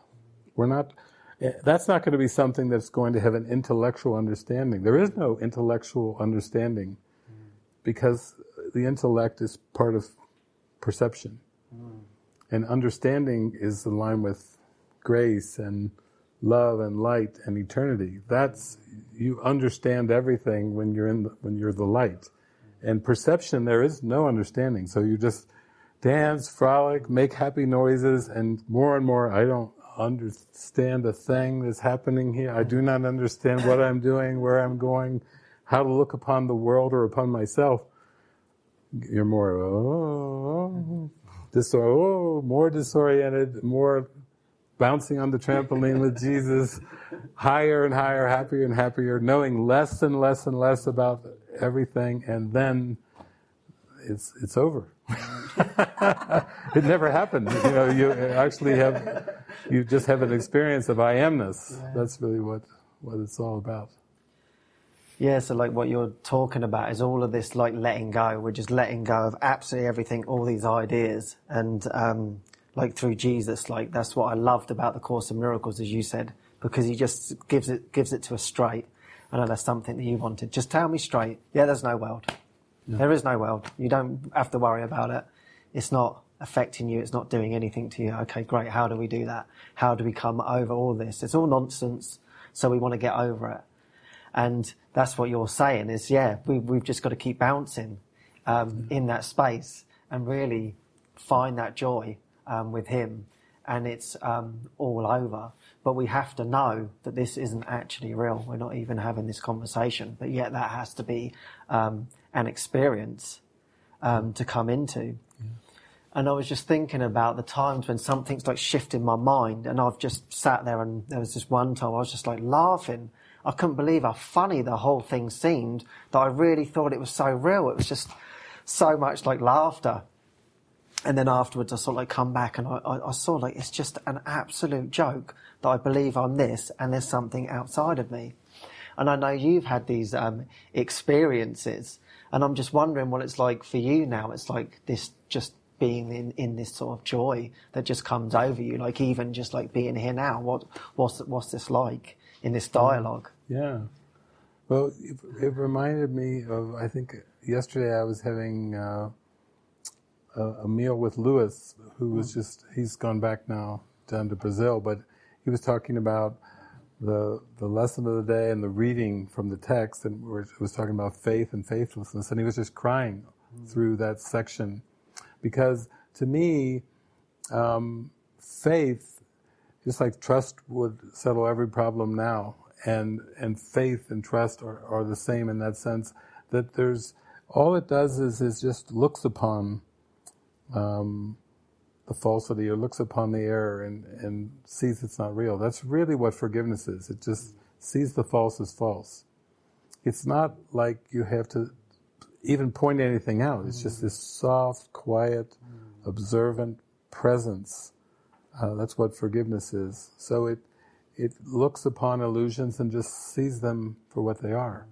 We're not eh, that's not going to be something that's going to have an intellectual understanding. There is no intellectual understanding because the intellect is part of perception. Hmm. And understanding is in line with grace and love and light and eternity. That's you understand everything when you're in the, when you're the light. And perception, there is no understanding. So you just dance, frolic, make happy noises, and more and more, I don't understand a thing that's happening here. I do not understand what I'm doing, where I'm going, how to look upon the world or upon myself. You're more, oh, disor- oh more disoriented, more bouncing on the trampoline with Jesus, higher and higher, happier and happier, knowing less and less and less about everything, and then it's it's over. it never happened. You know, you actually have you just have an experience of I amness. That's really what what it's all about. Yeah, so like what you're talking about is all of this like letting go. We're just letting go of absolutely everything, all these ideas, and um, like through Jesus, like that's what I loved about the Course of Miracles, as you said, because he just gives it gives it to us straight. I know that's something that you wanted. Just tell me straight. Yeah, there's no world. No. There is no world. You don't have to worry about it. It's not affecting you. It's not doing anything to you. Okay, great. How do we do that? How do we come over all this? It's all nonsense. So we want to get over it. And that's what you're saying is, yeah, we, we've just got to keep bouncing um, mm. in that space and really find that joy um, with Him. And it's um, all over. But we have to know that this isn't actually real. We're not even having this conversation. But yet that has to be um, an experience um, to come into. Yeah. And I was just thinking about the times when something's like shifted my mind, and I've just sat there, and there was this one time I was just like laughing I couldn't believe how funny the whole thing seemed that I really thought it was so real. It was just so much like laughter. And then afterwards, I sort of like come back and I, I, I saw like it's just an absolute joke that I believe I'm this and there's something outside of me. And I know you've had these um, experiences, and I'm just wondering what it's like for you now. It's like this just being in, in this sort of joy that just comes over you, like even just like being here now. What what's what's this like in this dialogue? Yeah. Well, it, it, reminded me of, I think yesterday I was having uh, a, a, meal with Lewis, who was just, he's gone back now down to Brazil, but he was talking about the, the lesson of the day and the reading from the text, and it was talking about faith and faithlessness, and he was just crying mm. through that section. Because to me, um, faith, just like trust would settle every problem now, and and faith and trust are, are the same in that sense that there's all it does is is just looks upon um, the falsity or looks upon the error and, and sees it's not real. That's really what forgiveness is. It just sees the false as false. It's not like you have to even point anything out. It's just this soft, quiet, observant presence. Uh, that's what forgiveness is. So it it looks upon illusions and just sees them for what they are.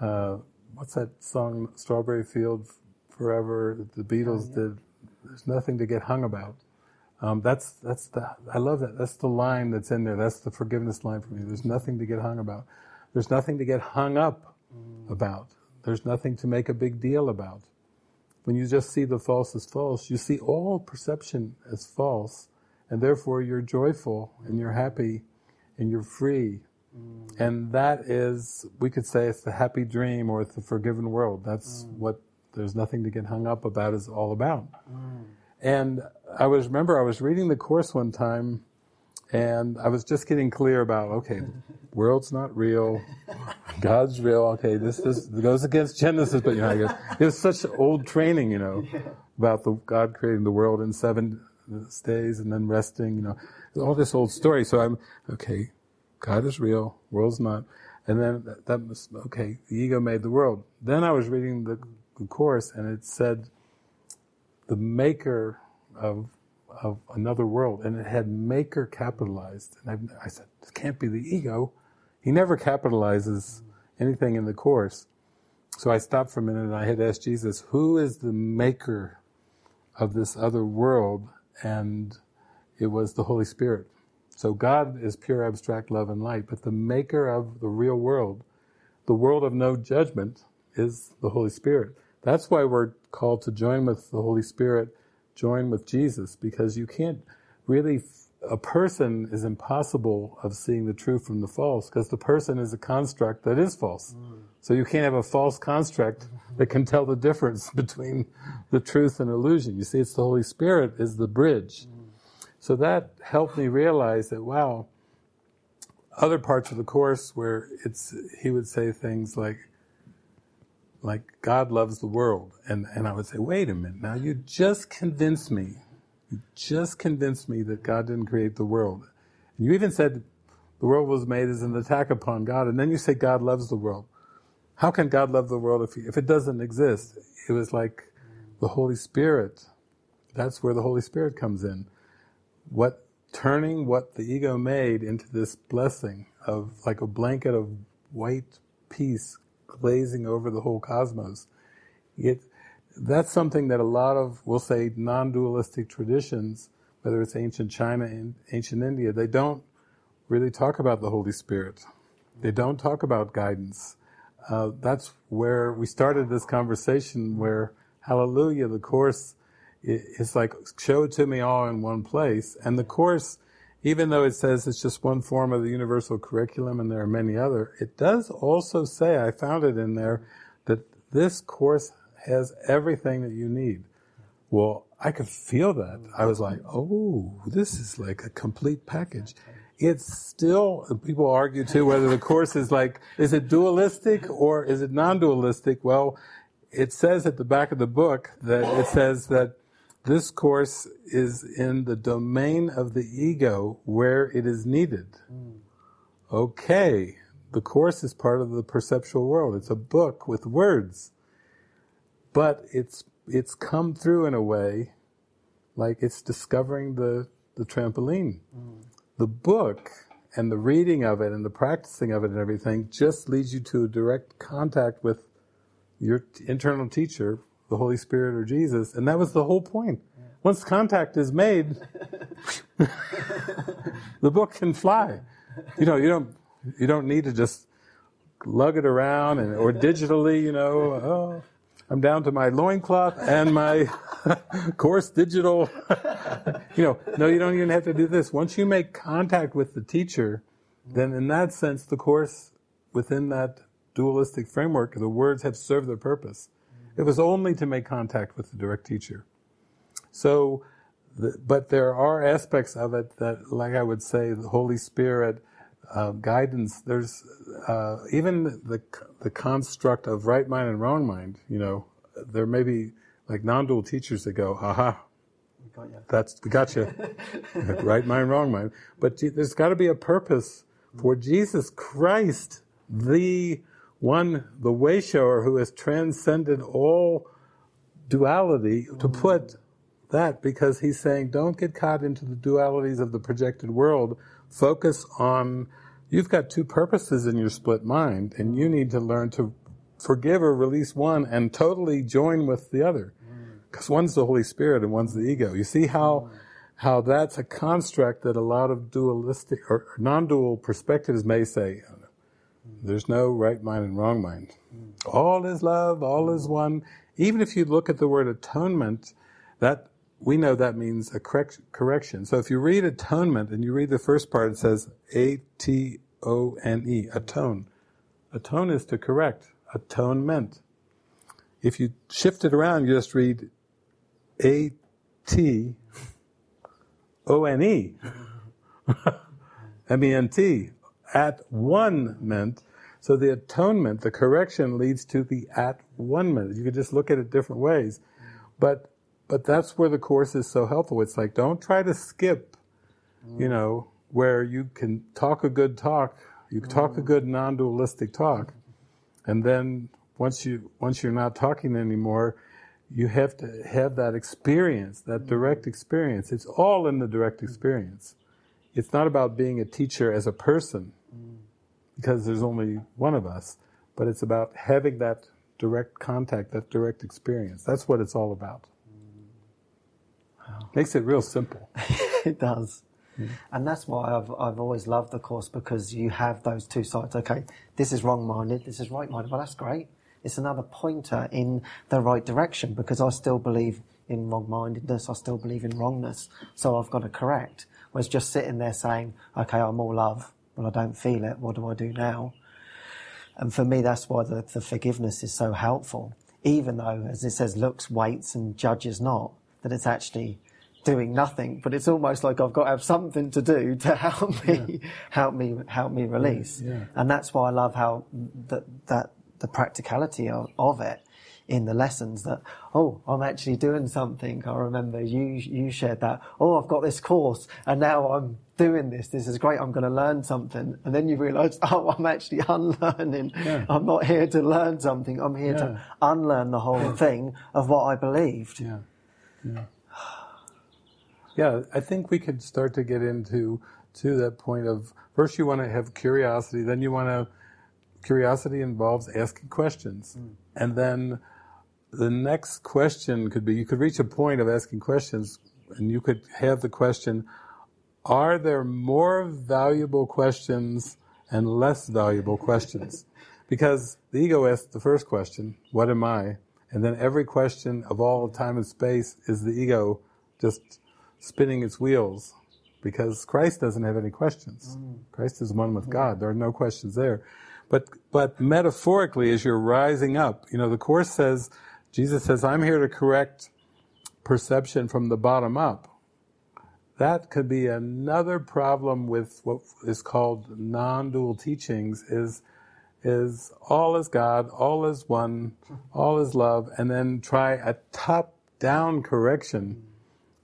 Uh, what's that song, Strawberry Field Forever, that the Beatles oh, yeah. did? There's nothing to get hung about. Um, that's that's the I love that. That's the line that's in there. That's the forgiveness line for me. There's nothing to get hung about. There's nothing to get hung up mm. about. There's nothing to make a big deal about. When you just see the false as false, you see all perception as false, and therefore you're joyful and you're happy and you're free. Mm. And that is, we could say it's the happy dream or it's the forgiven world. That's mm. what there's nothing to get hung up about is all about. Mm. And I was, remember I was reading the course one time and I was just getting clear about, okay, world's not real, God's real, okay, this, this goes against Genesis, but you know, I guess it was such old training, you know, about the God creating the world in seven days and then resting, you know all this old story. So I'm, okay, God is real, world's not. And then that, that was, okay, the ego made the world. Then I was reading the, the course and it said the maker of, of another world. And it had maker capitalized. And I, I said, this can't be the ego. He never capitalizes anything in the course. So I stopped for a minute and I had asked Jesus, who is the maker of this other world? And it was the Holy Spirit. So God is pure abstract love and light, but the maker of the real world, the world of no judgment, is the Holy Spirit. That's why we're called to join with the Holy Spirit, join with Jesus, because you can't really, a person is impossible of seeing the true from the false, because the person is a construct that is false. Mm. So you can't have a false construct that can tell the difference between the truth and illusion. You see, it's the Holy Spirit is the bridge. So that helped me realize that, wow, other parts of the course where it's, he would say things like, like, God loves the world. And, and I would say, wait a minute, now you just convinced me, you just convinced me that God didn't create the world. And you even said the world was made as an attack upon God, and then you say God loves the world. How can God love the world if, he, if it doesn't exist? It was like the Holy Spirit, that's where the Holy Spirit comes in. What turning what the ego made into this blessing of like a blanket of white peace glazing over the whole cosmos. It, that's something that a lot of, we'll say, non-dualistic traditions, whether it's ancient China and ancient India, they don't really talk about the Holy Spirit. They don't talk about guidance. Uh, that's where we started this conversation where, hallelujah, the Course is like, show it to me all in one place. And the Course, even though it says it's just one form of the universal curriculum and there are many other, it does also say, I found it in there, that this Course has everything that you need. Well, I could feel that. I was like, oh, this is like a complete package. It's still, people argue too whether the course is like, is it dualistic or is it non-dualistic? Well, it says at the back of the book that it says that this course is in the domain of the ego where it is needed. Okay, the course is part of the perceptual world. It's a book with words but it's it's come through in a way like it's discovering the the trampoline. Mm. The book and the reading of it and the practicing of it and everything just leads you to a direct contact with your t- internal teacher, the Holy Spirit or Jesus, and that was the whole point. Yeah. Once contact is made, the book can fly. You know, you don't you don't need to just lug it around and or digitally, you know, oh, I'm down to my loincloth and my course digital. you know, no, you don't even have to do this. Once you make contact with the teacher, then in that sense, the course within that dualistic framework, the words have served their purpose. It was only to make contact with the direct teacher. So, but there are aspects of it that, like I would say, the Holy Spirit, uh, guidance. There's uh, even the the construct of right mind and wrong mind. You know, there may be like non-dual teachers that go, "Aha, that's we got you, right mind, wrong mind." But there's got to be a purpose for Jesus Christ, the one, the way shower who has transcended all duality, to mm. put that because he's saying, don't get caught into the dualities of the projected world. Focus on You've got two purposes in your split mind, and you need to learn to forgive or release one and totally join with the other. Mm. Because one's the Holy Spirit and one's the ego. You see how, mm. how that's a construct that a lot of dualistic or non-dual perspectives may say, mm. there's no right mind and wrong mind. All is love, all is one. Even if you look at the word atonement, that we know that means a correct, correction. So if you read atonement and you read the first part, it says A T O N E, atone. Atone is to correct, atonement. If you shift it around, you just read A T O N E, M E N T, at one meant. So the atonement, the correction leads to the at one meant. You could just look at it different ways. But but that's where the course is so helpful. It's like, don't try to skip, you mm. know, where you can talk a good talk, you talk a mm. good non-dualistic talk, and then once you, once you're not talking anymore, you have to have that experience, that mm. direct experience. It's all in the direct experience. It's not about being a teacher as a person, because there's only one of us, but it's about having that direct contact, that direct experience. That's what it's all about. Makes it real simple. it does. Mm. And that's why I've, I've always loved the course because you have those two sides. Okay, this is wrong minded, this is right minded. Well, that's great. It's another pointer in the right direction because I still believe in wrong mindedness, I still believe in wrongness. So I've got to correct. Whereas just sitting there saying, okay, I'm all love, but I don't feel it. What do I do now? And for me, that's why the, the forgiveness is so helpful. Even though, as it says, looks, waits, and judges not, that it's actually doing nothing, but it's almost like I've got to have something to do to help me, yeah. help me, help me release. Yeah. And that's why I love how that, that the practicality of, of, it in the lessons that, oh, I'm actually doing something. I remember you, you shared that. Oh, I've got this course and now I'm doing this. This is great. I'm going to learn something. And then you realize, oh, I'm actually unlearning. Yeah. I'm not here to learn something. I'm here yeah. to unlearn the whole thing of what I believed. Yeah. Yeah. Yeah, I think we could start to get into to that point of first you want to have curiosity, then you want to curiosity involves asking questions. Mm. And then the next question could be you could reach a point of asking questions and you could have the question are there more valuable questions and less valuable questions? Because the ego asks the first question, what am I? And then every question of all time and space is the ego just spinning its wheels because Christ doesn't have any questions. Mm. Christ is one with mm. God. There are no questions there. But, but metaphorically, as you're rising up, you know, the Course says, Jesus says, I'm here to correct perception from the bottom up. That could be another problem with what is called non-dual teachings is, is all is God, all is one, all is love, and then try a top-down correction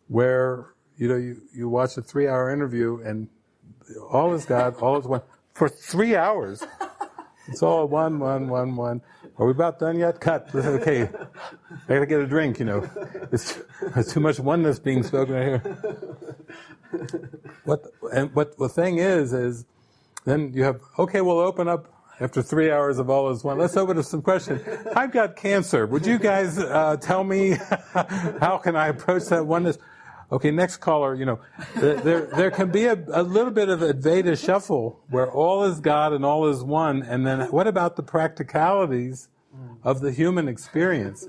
where you know you, you watch a three hour interview and all is God, all is one for three hours. It's all one, one, one, one. Are we about done yet? Cut. Okay. I gotta get a drink, you know. It's, there's too much oneness being spoken right here. What, and what the thing is, is then you have, okay, we'll open up after three hours of all is one. Let's open up some questions. I've got cancer. Would you guys uh, tell me how can I approach that oneness? Okay, next caller, you know, there, there can be a, a little bit of Advaita shuffle where all is God and all is one, and then what about the practicalities of the human experience?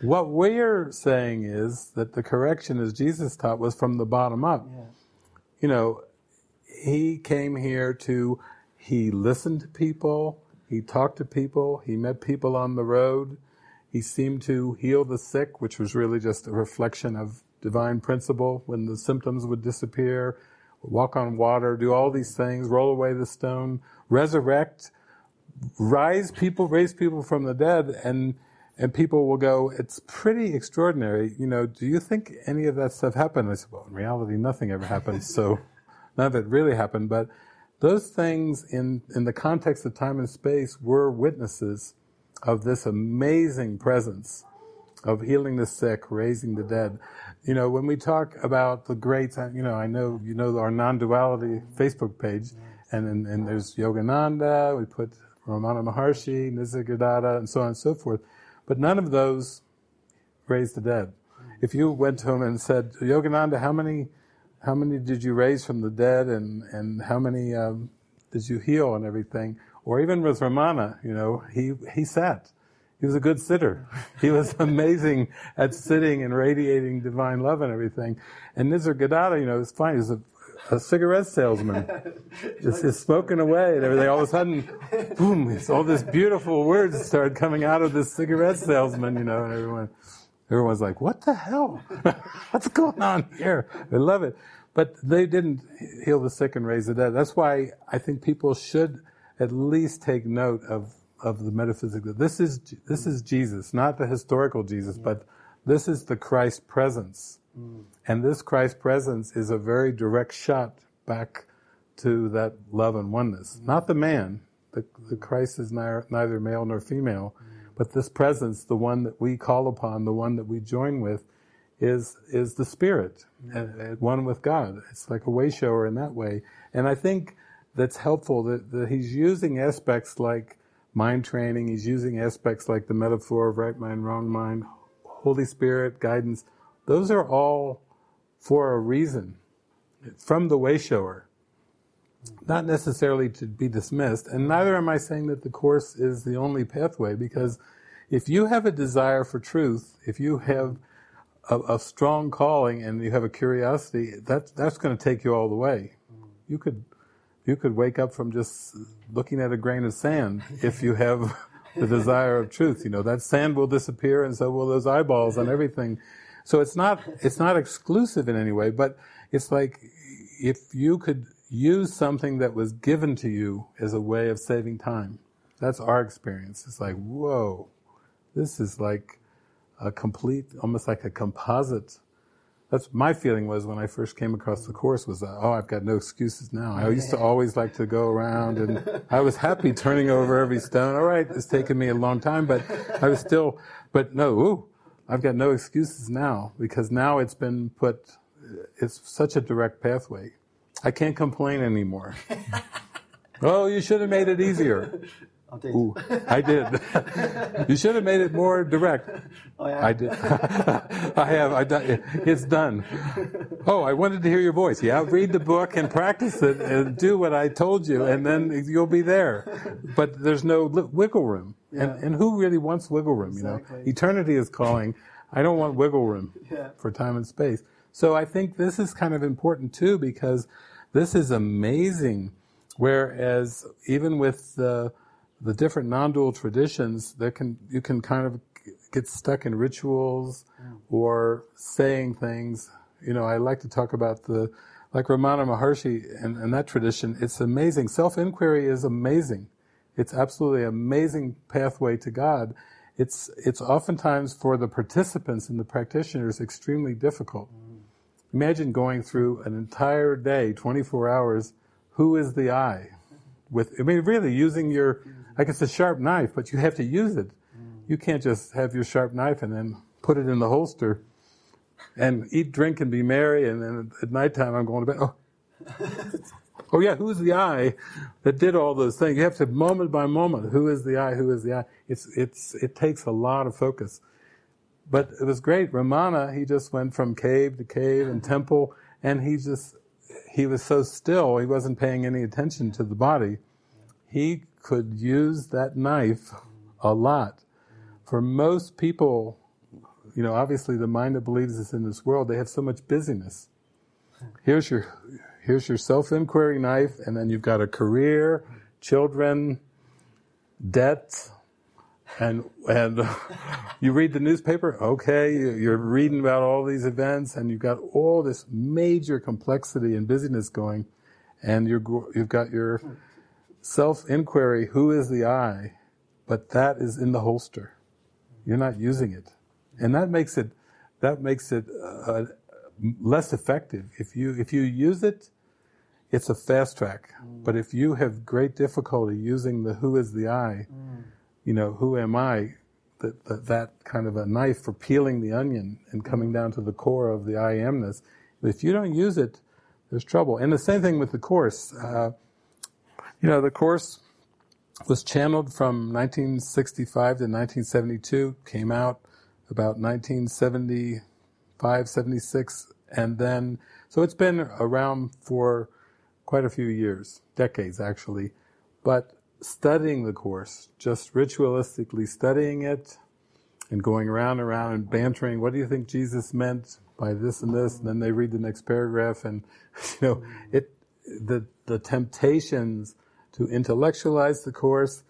What we're saying is that the correction, as Jesus taught, was from the bottom up. Yeah. You know, he came here to, he listened to people, he talked to people, he met people on the road, he seemed to heal the sick, which was really just a reflection of divine principle when the symptoms would disappear, walk on water, do all these things, roll away the stone, resurrect, rise people, raise people from the dead, and and people will go, it's pretty extraordinary. You know, do you think any of that stuff happened? I said, well, in reality, nothing ever happened, so none of it really happened. But those things, in in the context of time and space, were witnesses of this amazing presence of healing the sick, raising the dead. You know, when we talk about the greats, you know, I know you know our non-duality Facebook page, and, and, and there's Yogananda, we put Ramana Maharshi, Nisargadatta, and so on and so forth. But none of those raised the dead. If you went to him and said, Yogananda, how many, how many did you raise from the dead, and and how many um, did you heal and everything? Or even with Ramana, you know, he he sat he was a good sitter. He was amazing at sitting and radiating divine love and everything. And Nisargadatta, you know, it's fine. He was a, a cigarette salesman. just, just smoking away and everything. All of a sudden, boom, all these beautiful words started coming out of this cigarette salesman, you know, and everyone, everyone's like, what the hell? What's going on here? I love it. But they didn't heal the sick and raise the dead. That's why I think people should at least take note of of the metaphysical. This is this is Jesus, not the historical Jesus, mm. but this is the Christ presence, mm. and this Christ presence is a very direct shot back to that love and oneness, mm. not the man. The, the Christ is neither, neither male nor female, mm. But this presence, the one that we call upon, the one that we join with, is is the Spirit, and, and one with God. It's like a way shower in that way, and I think that's helpful that, that he's using aspects like mind training. He's using aspects like the metaphor of right mind, wrong mind, Holy Spirit, guidance. Those are all for a reason from the way shower. Not necessarily to be dismissed, and neither am I saying that the Course is the only pathway, because if you have a desire for truth, if you have a, a strong calling and you have a curiosity, that, that's going to take you all the way. You could you could wake up from just looking at a grain of sand if you have the desire of truth. You know, that sand will disappear and so will those eyeballs and everything. So it's not, it's not exclusive in any way, but it's like if you could use something that was given to you as a way of saving time. That's our experience. It's like, whoa, this is like a complete, almost like a composite. That's my feeling was when I first came across the course was that, oh, I've got no excuses now. I used to always like to go around and I was happy turning over every stone. All right, it's taken me a long time, but I was still, but no, ooh, I've got no excuses now because now it's been put, it's such a direct pathway. I can't complain anymore. oh, you should have made it easier. I did. Ooh, I did. you should have made it more direct. I am. I did. I have. I done. It's done. Oh, I wanted to hear your voice. Yeah, read the book and practice it and do what I told you, and then you'll be there. But there's no wiggle room. And, Yeah. and who really wants wiggle room? You know, eternity is calling. I don't want wiggle room Yeah. for time and space. So I think this is kind of important too because this is amazing. Whereas even with the the different non-dual traditions, there can you can kind of get stuck in rituals hmm. or saying things. You know, I like to talk about the like Ramana Maharshi and, and that tradition. It's amazing. Self-inquiry is amazing. It's absolutely amazing pathway to God. It's it's oftentimes for the participants and the practitioners extremely difficult. Hmm. Imagine going through an entire day, 24 hours. Who is the I? With I mean, really using your like it's a sharp knife, but you have to use it. You can't just have your sharp knife and then put it in the holster and eat, drink, and be merry. And then at nighttime, I'm going to bed. Oh, oh yeah, who's the I that did all those things? You have to moment by moment. Who is the I? Who is the I? It's it's it takes a lot of focus. But it was great. Ramana, he just went from cave to cave and temple, and he just he was so still. He wasn't paying any attention to the body. He could use that knife a lot. For most people, you know, obviously the mind that believes is in this world, they have so much busyness. Here's your here's your self-inquiry knife, and then you've got a career, children, debt, and and uh, you read the newspaper. Okay, you- you're reading about all these events, and you've got all this major complexity and busyness going, and you're you've got your self-inquiry. Who is the I? But that is in the holster. You're not using it, and that makes it that makes it uh, uh less effective. If you if you use it, it's a fast track. But if you have great difficulty using the who is the I, mm. You know, who am I? That, that that kind of a knife for peeling the onion and coming down to the core of the I amness. If you don't use it, there's trouble. And the same thing with the course. Uh, you know, the course was channeled from 1965 to 1972, came out about 1975, 76, and then, so it's been around for quite a few years, decades actually. But studying the course, just ritualistically studying it and going around and around and bantering, what do you think Jesus meant by this and this? And then they read the next paragraph and, you know, it, the, the temptations to intellectualize the course,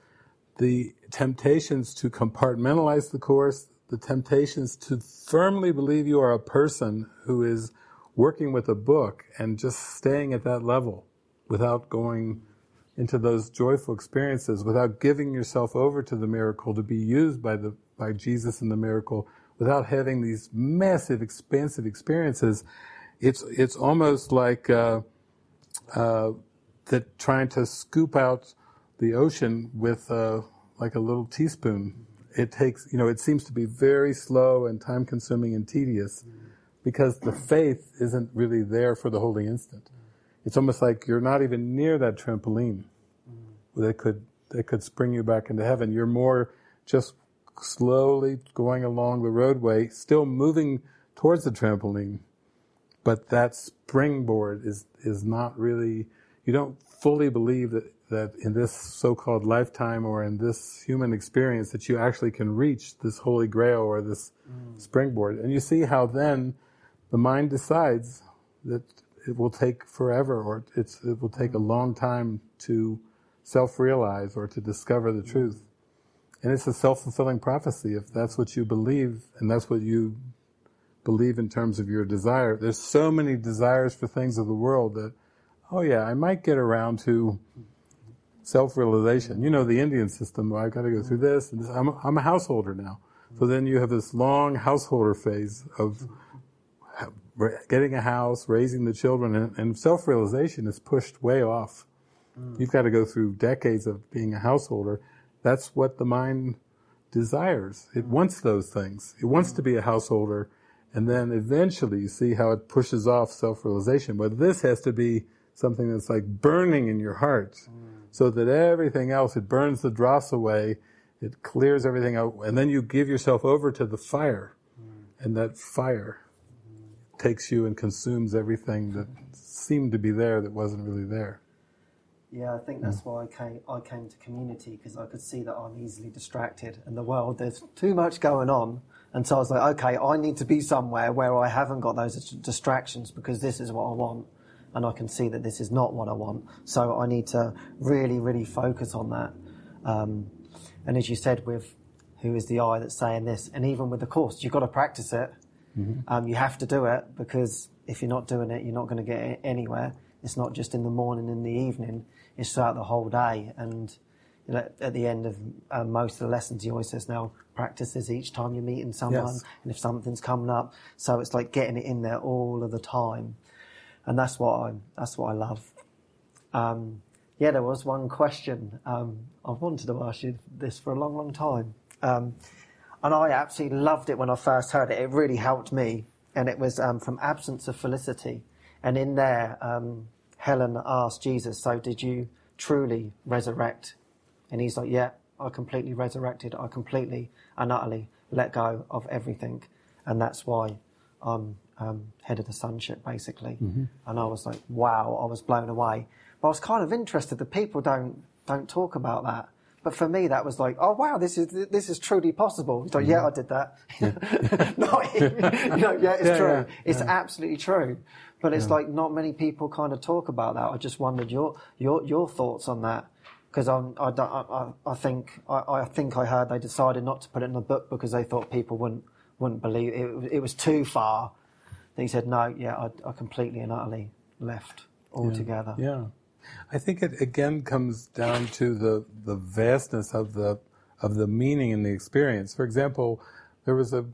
the temptations to compartmentalize the course, the temptations to firmly believe you are a person who is working with a book and just staying at that level without going into those joyful experiences, without giving yourself over to the miracle to be used by the by Jesus in the miracle, without having these massive, expansive experiences, it's it's almost like uh, uh, that trying to scoop out the ocean with uh, like a little teaspoon. It takes, you know, it seems to be very slow and time consuming and tedious because the faith isn't really there for the holy instant. It's almost like you're not even near that trampoline that could that could spring you back into heaven. You're more just slowly going along the roadway, still moving towards the trampoline, but that springboard is is not really. You don't fully believe that that in this so-called lifetime or in this human experience that you actually can reach this holy grail or this mm. springboard. And you see how then the mind decides that it will take forever or it's, it will take a mm-hmm. long time to self-realize or to discover the mm-hmm. truth. And it's a self-fulfilling prophecy if that's what you believe and that's what you believe in terms of your desire. There's so many desires for things of the world that, oh yeah, I might get around to self-realization. You know, the Indian system, oh, I've got to go through mm-hmm. this and this. I'm, I'm a householder now. So then you have this long householder phase of getting a house, raising the children, and, and self realization is pushed way off. Mm. You've got to go through decades of being a householder. That's what the mind desires. It wants those things. It wants to be a householder. And then eventually you see how it pushes off self realization. But this has to be something that's like burning in your heart mm. so that everything else, it burns the dross away, it clears everything out, and then you give yourself over to the fire. Mm. And that fire takes you and consumes everything that seemed to be there that wasn't really there. Yeah, I think that's why I came. I came to community because I could see that I'm easily distracted in the world. There's too much going on, and so I was like, okay, I need to be somewhere where I haven't got those distractions because this is what I want, and I can see that this is not what I want. So I need to really, really focus on that. Um, and as you said, with who is the I that's saying this, and even with the course, you've got to practice it. Mm-hmm. Um, you have to do it because if you're not doing it, you're not going to get anywhere. It's not just in the morning and the evening; it's throughout the whole day. And you know, at the end of uh, most of the lessons, he always says, "Now practice this each time you're meeting someone, yes. and if something's coming up." So it's like getting it in there all of the time, and that's what I that's what I love. Um, yeah, there was one question um, I wanted to ask you this for a long, long time. And I absolutely loved it when I first heard it. It really helped me, and it was um, from absence of felicity. And in there, um, Helen asked Jesus, "So did you truly resurrect?" And he's like, "Yeah, I completely resurrected. I completely and utterly let go of everything, and that's why I'm um, head of the sonship, basically." Mm-hmm. And I was like, "Wow!" I was blown away. But I was kind of interested that people don't don't talk about that. But for me, that was like, oh wow, this is this is truly possible. So yeah, I did that. Yeah. not, you know, yeah, it's yeah, true. Yeah, it's absolutely true. But it's like not many people kind of talk about that. I just wondered your your your thoughts on that because I, I, I, think I, I, think I heard they decided not to put it in the book because they thought people wouldn't wouldn't believe it. It was too far. They said no, yeah, I, I completely and utterly left altogether. Yeah. I think it again comes down to the, the vastness of the of the meaning and the experience. For example, there was a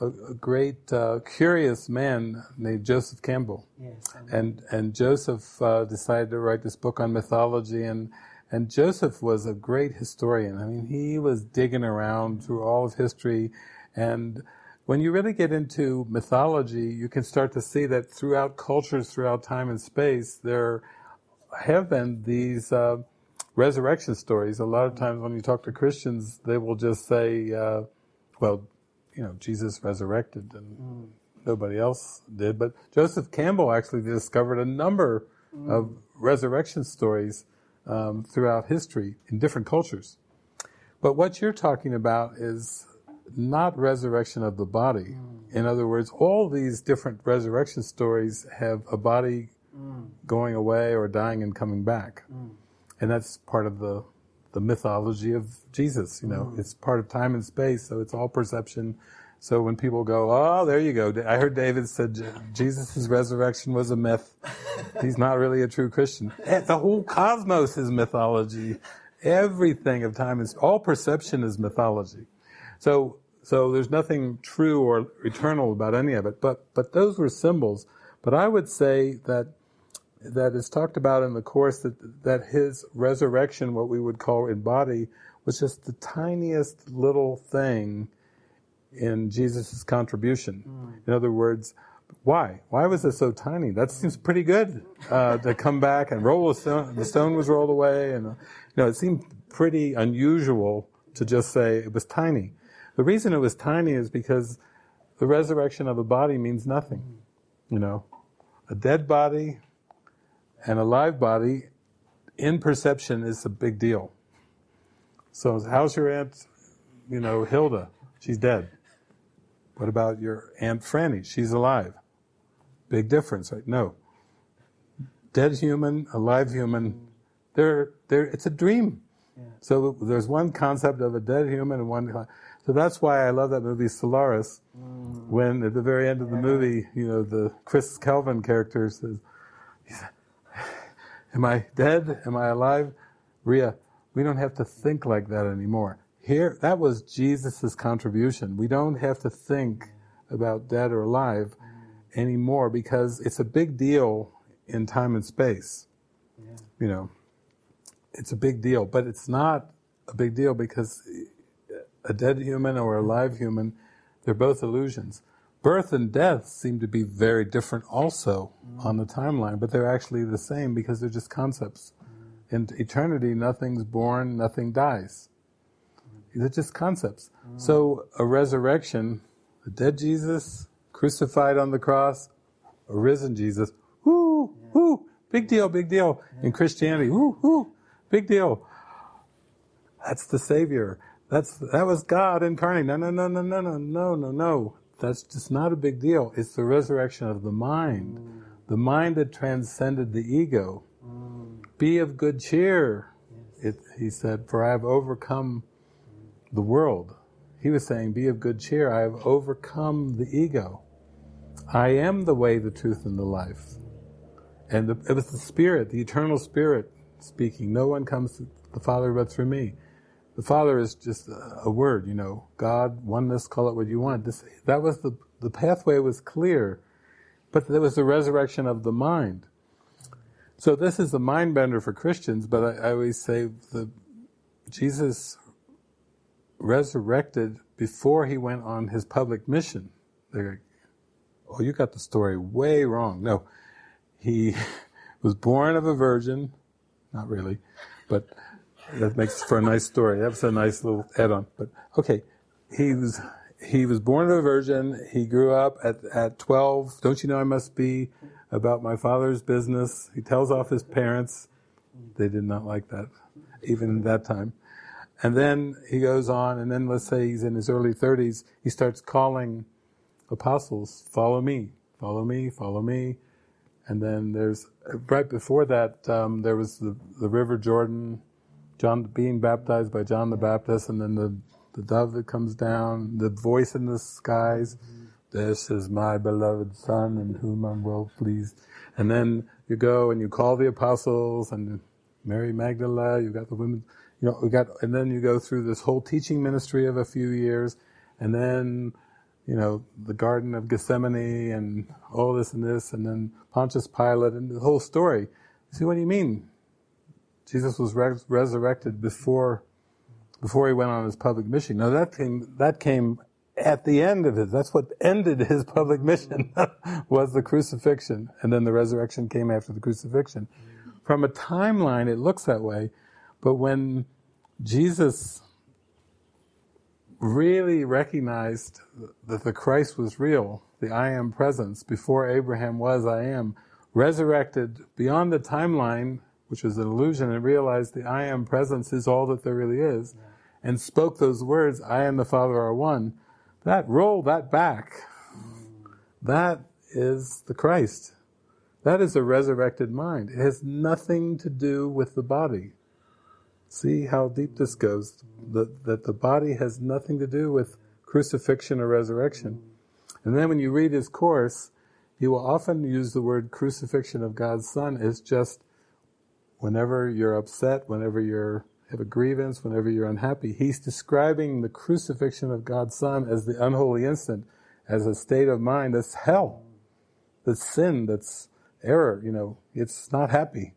a, a great uh, curious man named Joseph Campbell, yes, and and Joseph uh, decided to write this book on mythology and. And Joseph was a great historian. I mean, he was digging around through all of history. And when you really get into mythology, you can start to see that throughout cultures, throughout time and space, there have been these uh, resurrection stories. A lot of times when you talk to Christians, they will just say, uh, well, you know, Jesus resurrected and mm. nobody else did. But Joseph Campbell actually discovered a number mm. of resurrection stories um, throughout history in different cultures. But what you're talking about is not resurrection of the body. Mm. In other words, all these different resurrection stories have a body mm. going away or dying and coming back. Mm. And that's part of the the mythology of Jesus, you know. Mm. It's part of time and space, so it's all perception. So when people go, "Oh, there you go." I heard David said Jesus' resurrection was a myth. He's not really a true Christian. Eh, the whole cosmos is mythology. Everything of time is all perception is mythology. So so there's nothing true or eternal about any of it. But but those were symbols. But I would say that that is talked about in the course that that his resurrection, what we would call in body, was just the tiniest little thing in Jesus' contribution. Mm. In other words, why? Why was it so tiny? That seems pretty good uh, to come back and roll a stone. The stone was rolled away, and uh, you know it seemed pretty unusual to just say it was tiny. The reason it was tiny is because the resurrection of a body means nothing. You know, a dead body and a live body in perception is a big deal. So, how's your aunt, you know, Hilda? She's dead. What about your aunt Franny? She's alive. Big difference, right? No. Dead human, alive human, they're, they're, it's a dream. Yeah. So there's one concept of a dead human and one. So that's why I love that movie Solaris. Mm. When at the very end of the yeah. movie, you know, the Chris Kelvin character says, Am I dead? Am I alive? Rheya, we don't have to think like that anymore. here, that was Jesus' contribution. We don't have to think about dead or alive anymore because it's a big deal in time and space. Yeah. You know, it's a big deal, but it's not a big deal because a dead human or a live human, they're both illusions. Birth and death seem to be very different also on the timeline, but they're actually the same because they're just concepts. In eternity, nothing's born, nothing dies. They're just concepts. So a resurrection, a dead Jesus, crucified on the cross, a risen Jesus, whoo, whoo, big deal, big deal. In Christianity, whoo, whoo, big deal. That's the Savior. That's that was God incarnate. No, no, no, no, no, no, no, no, no. That's just not a big deal. It's the resurrection of the mind, Mm. The mind that transcended the ego. Mm. Be of good cheer, it, he said, for I have overcome the world. He was saying, Be of good cheer, I have overcome the ego. I am the way, the truth, and the life. And the, it was the Spirit, the eternal Spirit speaking. No one comes to the Father but through me. The Father is just a, a word, you know, God, oneness, call it what you want. This, that was the, the pathway was clear, but there was the resurrection of the mind. So this is the mind bender for Christians, but I, I always say the Jesus resurrected before he went on his public mission. They're like, oh, you got the story way wrong. No, he was born of a virgin, not really, but that makes for a nice story. That was a nice little add-on. But okay, he was he was born of a virgin. He grew up at at twelve. Don't you know I must be about my father's business? He tells off his parents. They did not like that, even at that time. And then he goes on, and then let's say he's in his early 30s, he starts calling apostles, follow me, follow me, follow me. And then there's, right before that, um, there was the, the River Jordan, John being baptized by John the Baptist, and then the, the dove that comes down, the voice in the skies, this is my beloved Son in whom I'm well pleased. And then you go and you call the apostles and Mary Magdalene, you've got the women, you know, we got, and then you go through this whole teaching ministry of a few years, and then, you know, the Garden of Gethsemane and all this and this, and then Pontius Pilate and the whole story. See what do you mean? Jesus was res- resurrected before, before he went on his public mission. Now that came, that came at the end of it. That's what ended his public mission was the crucifixion, and then the resurrection came after the crucifixion. From a timeline, it looks that way, but when Jesus really recognized that the Christ was real, the I am presence, before Abraham was I am, resurrected beyond the timeline, which was an illusion, and realized the I am presence is all that there really is, and spoke those words, I and the Father are one, that roll that back. That is the Christ. That is a resurrected mind. It has nothing to do with the body. See how deep this goes? That, that the body has nothing to do with crucifixion or resurrection. And then when you read his course, he will often use the word crucifixion of God's Son as just whenever you're upset, whenever you have a grievance, whenever you're unhappy. He's describing the crucifixion of God's Son as the unholy instant, as a state of mind that's hell, that's sin, that's error, you know, it's not happy.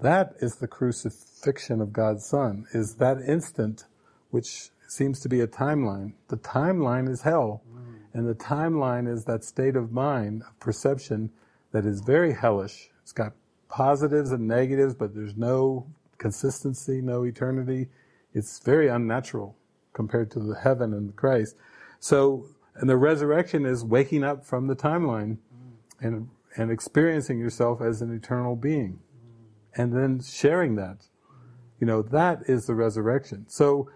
That is the crucifixion of God's Son, is that instant which seems to be a timeline. The timeline is hell. And the timeline is that state of mind, of perception, that is very hellish. It's got positives and negatives, but there's no consistency, no eternity. It's very unnatural compared to the heaven and the Christ. So, and the resurrection is waking up from the timeline and, and experiencing yourself as an eternal being. And then sharing that. You know, that is the resurrection. So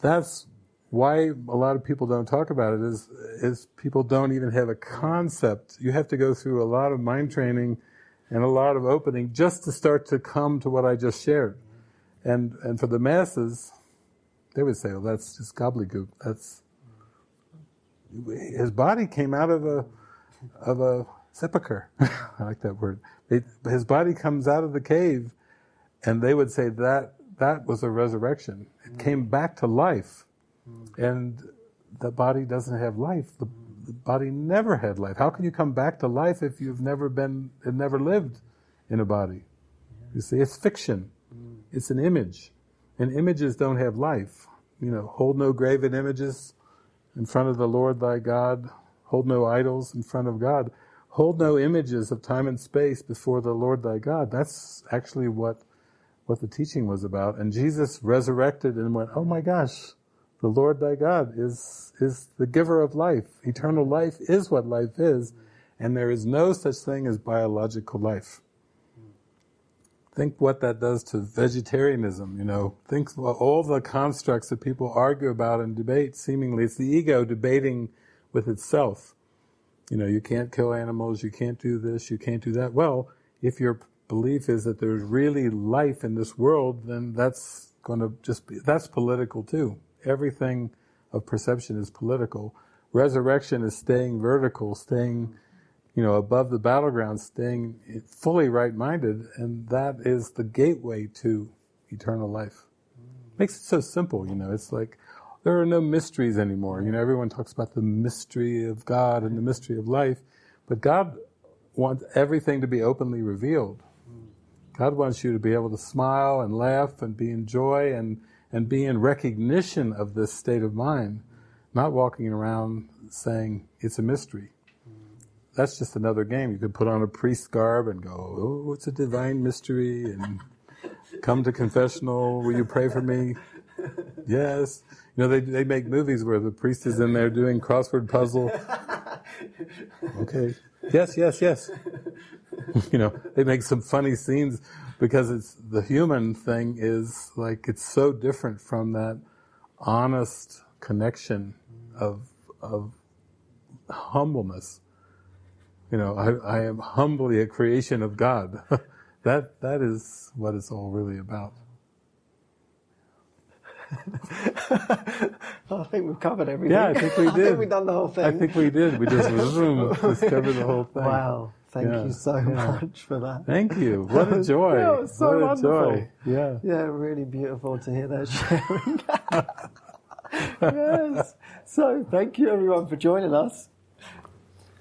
that's why a lot of people don't talk about it is, is people don't even have a concept. You have to go through a lot of mind training and a lot of opening just to start to come to what I just shared. And, and for the masses, they would say, well, that's just gobbledygook. That's, his body came out of a, of a sepulcher. I like that word. It, his body comes out of the cave, and they would say that that was a resurrection. It came back to life. Mm. and the body doesn't have life. The, the body never had life. How can you come back to life if you've never been and never lived in a body? You see, it's fiction. It's an image, and images don't have life. You know, hold no graven images in front of the Lord thy God. Hold no idols in front of God. Hold no images of time and space before the Lord thy God. That's actually what what the teaching was about. And Jesus resurrected and went, "Oh my gosh, the Lord thy God is is the giver of life. Eternal life is what life is, and there is no such thing as biological life." Think what that does to vegetarianism, you know. Think all the constructs that people argue about and debate, seemingly. It's the ego debating with itself. You know, you can't kill animals, you can't do this, you can't do that. Well, if your belief is that there's really life in this world, then that's going to just be, that's political too. Everything of perception is political. Resurrection is staying vertical, staying you know, above the battleground, staying fully right-minded, and that is the gateway to eternal life. Makes it so simple, you know. It's like there are no mysteries anymore. You know, everyone talks about the mystery of God and the mystery of life, but God wants everything to be openly revealed. God wants you to be able to smile and laugh and be in joy and, and be in recognition of this state of mind, not walking around saying it's a mystery that's just another game. You could put on a priest garb and go, oh, it's a divine mystery, and come to confessional. Will you pray for me? Yes. You know, they they make movies where the priest is in there doing crossword puzzle. Okay. Yes, yes, yes. you know, they make some funny scenes because it's the human thing is like it's so different from that honest connection of of humbleness you know, I, I am humbly a creation of God. that that is what it's all really about. I think we've covered everything. Yeah, I think we did. I think we've done the whole thing. I think we did. We just zoom, discovered the whole thing. Wow. Thank yeah. you so yeah. much for that. Thank you. What a joy. yeah, so what wonderful. a joy. Yeah. Yeah, really beautiful to hear that sharing. yes. So thank you everyone for joining us.